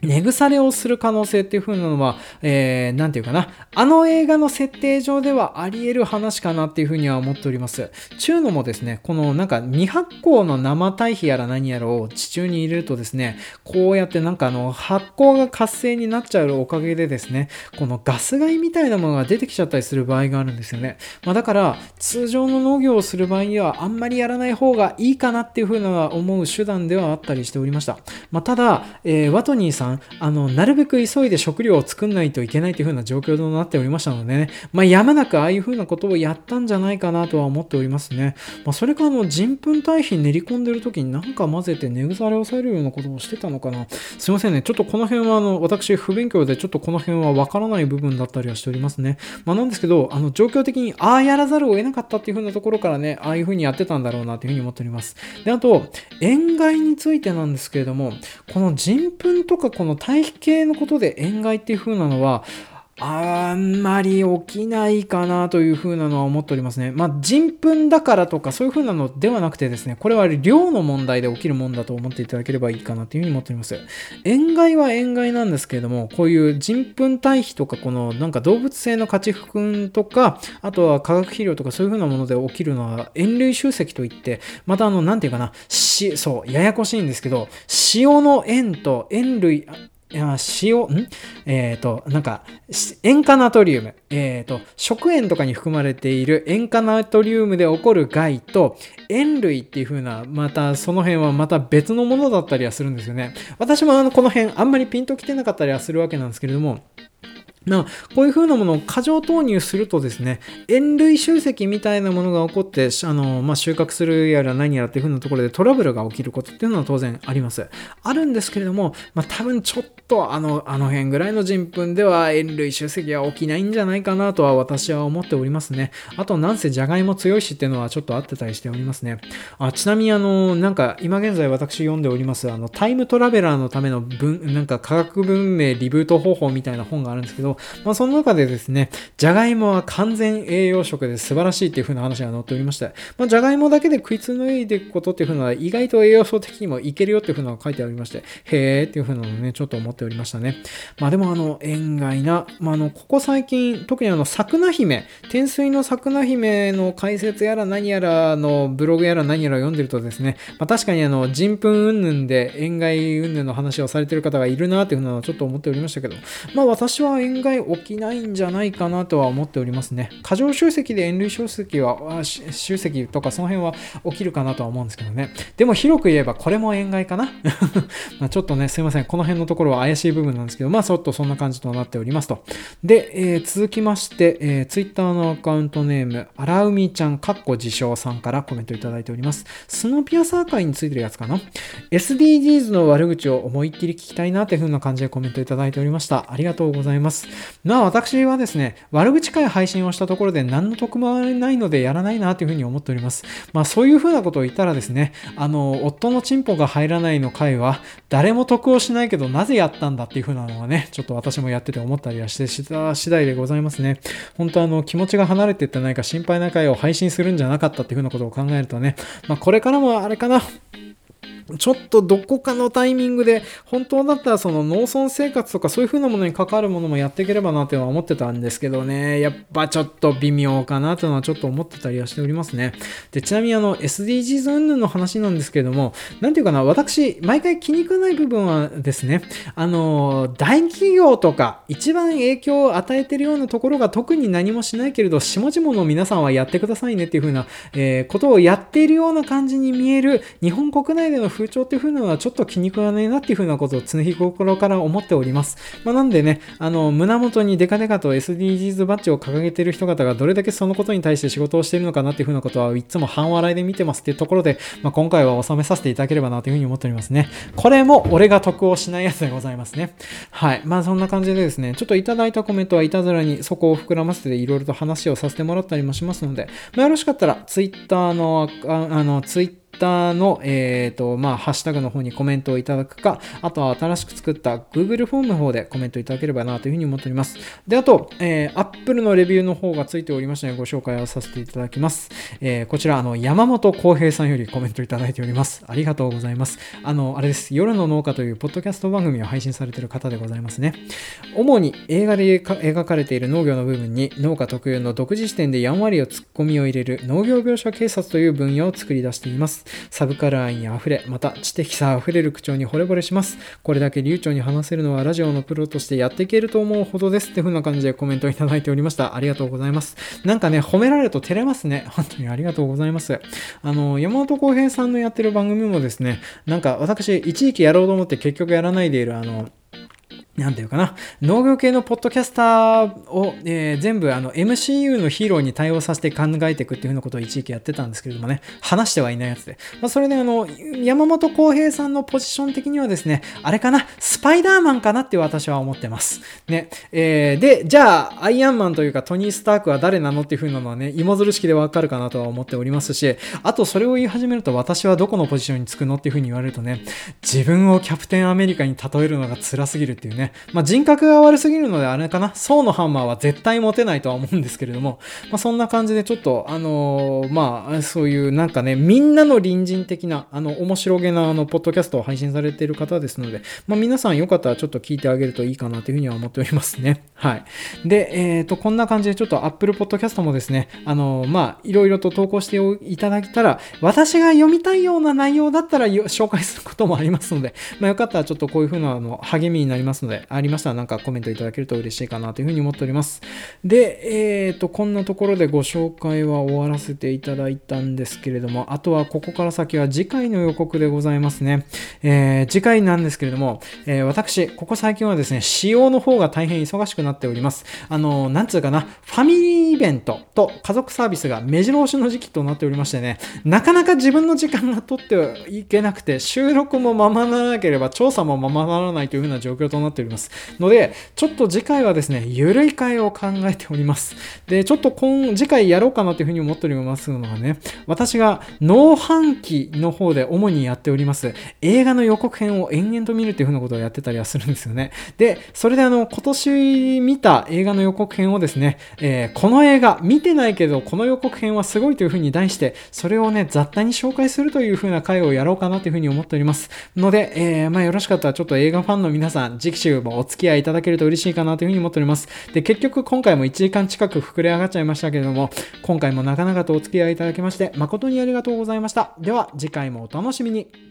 寝腐れをする可能性っていう風なのは、えー、なんていうかな。あの映画の設定上ではあり得る話かなっていう風には思っております。ちゅうのもですね、このなんか未発酵の生堆肥やら何やらを地中に入れるとですね、こうやってなんかあの発酵が活性になっちゃうおかげでですね、このガス害みたいなものが出てきちゃったりする場合があるんですよね。まあ、だから通常の農業をする場合にはあんまりやらない方がいいかなっていう風な思う手段ではあったりしておりました。まあ、ただ、えー、ワトニーさんん、あの、なるべく急いで食料を作んないといけないという風な状況となっておりましたのでね、まあ、やむなくああいう風なことをやったんじゃないかなとは思っておりますね。まあ、それか、あの、人糞堆肥練り込んでる時になんか混ぜて根腐れを抑えるようなことをしてたのかな。すいませんね。ちょっとこの辺は、あの、私、不勉強でちょっとこの辺はわからない部分だったりはしておりますね。まあ、なんですけど、あの、状況的に、ああやらざるを得なかったっていう風なところからね、ああいう風にやってたんだろうなという風に思っております。で、あと、塩害についてなんですけれども、この人糞とかこの対比系のことで塩害っていう風なのは、あんまり起きないかなというふうなのは思っておりますね。まあ、人糞だからとかそういうふうなのではなくてですね、これは量の問題で起きるもんだと思っていただければいいかなというふうに思っております。塩害は塩害なんですけれども、こういう人糞堆肥とか、このなんか動物性の家畜糞とか、あとは化学肥料とかそういうふうなもので起きるのは塩類集積といって、またあの、なんていうかな、し、そう、ややこしいんですけど、塩の塩と塩類、塩、ん？えっ、ー、と、なんか、塩化ナトリウム。えっ、ー、と、食塩とかに含まれている塩化ナトリウムで起こる害と、塩類っていう風な、またその辺はまた別のものだったりはするんですよね。私もあの、この辺あんまりピンときてなかったりはするわけなんですけれども、まあ、こういう風なものを過剰投入するとですね、塩類集積みたいなものが起こって、あの、まあ、収穫するやら何やらっていう風なところでトラブルが起きることっていうのは当然あります。あるんですけれども、まあ、多分ちょっとあの、あの辺ぐらいの人糞では塩類集積は起きないんじゃないかなとは私は思っておりますね。あと、なんせじゃがいも強いしっていうのはちょっと合ってたりしておりますね。あちなみにあの、なんか今現在私読んでおります、あの、タイムトラベラーのための文、なんか科学文明リブート方法みたいな本があるんですけど、まあ、その中でですね、じゃがいもは完全栄養食で素晴らしいっていう風な話が載っておりまして、まあ、じゃがいもだけで食いつ抜いていくことっていう風なのは意外と栄養素的にもいけるよっていう風なのが書いてありまして、へーっていう風なのをね、ちょっと思っておりましたね。まあでもあの、縁外な、まああの、ここ最近、特にあの、桜姫、天水の桜姫の解説やら何やらのブログやら何やら読んでるとですね、まあ確かにあの、人糞云々で塩害云々の話をされてる方がいるなっていう風なのをちょっと思っておりましたけど、まあ私は塩害害起きないんじゃないかなとは思っておりますね。過剰集積で塩類集積は、集積とかその辺は起きるかなとは思うんですけどね。でも広く言えばこれも塩害かな まあちょっとね、すいません。この辺のところは怪しい部分なんですけど、まあちょっとそんな感じとなっておりますと。で、えー、続きまして、えー、Twitter のアカウントネーム、荒海ちゃん、かっこ自称さんからコメントいただいております。スノピアサー会についてるやつかな ?SDGs の悪口を思いっきり聞きたいなっていう風な感じでコメントいただいておりました。ありがとうございます。まあ私はですね、悪口会配信をしたところで何の得もないのでやらないなというふうに思っております。まあそういうふうなことを言ったらですね、あの、夫のチンポが入らないの回は、誰も得をしないけどなぜやったんだっていうふうなのはね、ちょっと私もやってて思ったりはしてした次第でございますね。本当あの、気持ちが離れていってないか心配な回を配信するんじゃなかったっていうふうなことを考えるとね、まあこれからもあれかな、ちょっとどこかのタイミングで、本当だったらその農村生活とかそういう風なものに関わるものもやっていければなっていうのは思ってたんですけどね、やっぱちょっと微妙かなというのはちょっと思ってたりはしておりますね。で、ちなみにあの SDGs 云々の話なんですけれども、なんていうかな、私、毎回気に食わない部分はですね、あの、大企業とか一番影響を与えてるようなところが特に何もしないけれど、下々の皆さんはやってくださいねっていう風な、えー、ことをやっているような感じに見える日本国内での風潮っていう風なのはちょっと気に食わないなっていう風なことを常日頃から思っております。まあ、なんでね、あの、胸元にデカデカと SDGs バッジを掲げてる人方がどれだけそのことに対して仕事をしているのかなっていう風なことはいつも半笑いで見てますっていうところで、まあ、今回は収めさせていただければなという風に思っておりますね。これも俺が得をしないやつでございますね。はい。まあそんな感じでですね、ちょっといただいたコメントはいたずらにそこを膨らませていろいろと話をさせてもらったりもしますので、まあ、よろしかったら Twitter の、あの、Twitter ターの、えっ、ー、と、まあ、ハッシュタグの方にコメントをいただくか、あとは新しく作った Google フォームの方でコメントいただければなというふうに思っております。で、あと、えー、Apple のレビューの方がついておりましたので、ご紹介をさせていただきます。えー、こちら、あの、山本浩平さんよりコメントいただいております。ありがとうございます。あの、あれです。夜の農家というポッドキャスト番組を配信されている方でございますね。主に映画で描かれている農業の部分に農家特有の独自視点でやんわりをツッコミを入れる農業描写警察という分野を作り出しています。サブカル愛にあふれ、また知的さあふれる口調に惚れ惚れします。これだけ流暢に話せるのはラジオのプロとしてやっていけると思うほどですって風な感じでコメントいただいておりました。ありがとうございます。なんかね、褒められると照れますね。本当にありがとうございます。あの、山本浩平さんのやってる番組もですね、なんか私、一時期やろうと思って結局やらないでいる、あの、なんていうかな、農業系のポッドキャスターを、えー、全部あの MCU のヒーローに対応させて考えていくっていうふうなことを一時期やってたんですけれどもね、話してはいないやつで。まあ、それであの、山本浩平さんのポジション的にはですね、あれかな、スパイダーマンかなって私は思ってます。ね。えー、で、じゃあ、アイアンマンというかトニー・スタークは誰なのっていうふうなのはね、芋づる式でわかるかなとは思っておりますし、あとそれを言い始めると私はどこのポジションにつくのっていうふうに言われるとね、自分をキャプテンアメリカに例えるのが辛すぎるっていうね、まあ、人格が悪すぎるのであれかな、層のハンマーは絶対持てないとは思うんですけれども、まあ、そんな感じでちょっと、あのー、まあ、そういうなんかね、みんなの隣人的な、あの、面白げな、あの、ポッドキャストを配信されている方ですので、まあ、皆さんよかったらちょっと聞いてあげるといいかなというふうには思っておりますね。はい。で、えっ、ー、と、こんな感じでちょっと Apple Podcast もですね、あのー、まあ、いろいろと投稿していただけたら、私が読みたいような内容だったら紹介することもありますので、まあ、よかったらちょっとこういうふうなあの励みになりますので、でありましたらなんかコメントいただけると嬉しいかなというふうに思っております。で、えっ、ー、と、こんなところでご紹介は終わらせていただいたんですけれども、あとはここから先は次回の予告でございますね。えー、次回なんですけれども、えー、私、ここ最近はですね、仕様の方が大変忙しくなっております。あの、なんつうかな、ファミリーイベントと家族サービスが目白押しの時期となっておりましてね、なかなか自分の時間が取ってはいけなくて、収録もままならなければ調査もままならないというふうな状況となってております。ので、ちょっと次回はですね、ゆるい会を考えております。で、ちょっと今、次回やろうかなというふうに思っておりますのがね、私が農飯期の方で主にやっております、映画の予告編を延々と見るっていうふうなことをやってたりはするんですよね。で、それであの、今年見た映画の予告編をですね、えー、この映画、見てないけど、この予告編はすごいというふうに題して、それをね、雑多に紹介するというふうな回をやろうかなというふうに思っております。ので、えー、まあよろしかったらちょっと映画ファンの皆さん、次期週もお付き合いいただけると嬉しいかなというふうに思っております。で、結局今回も1時間近く膨れ上がっちゃいましたけれども、今回もなかなかとお付き合いいただきまして、誠にありがとうございました。では、次回もお楽しみに。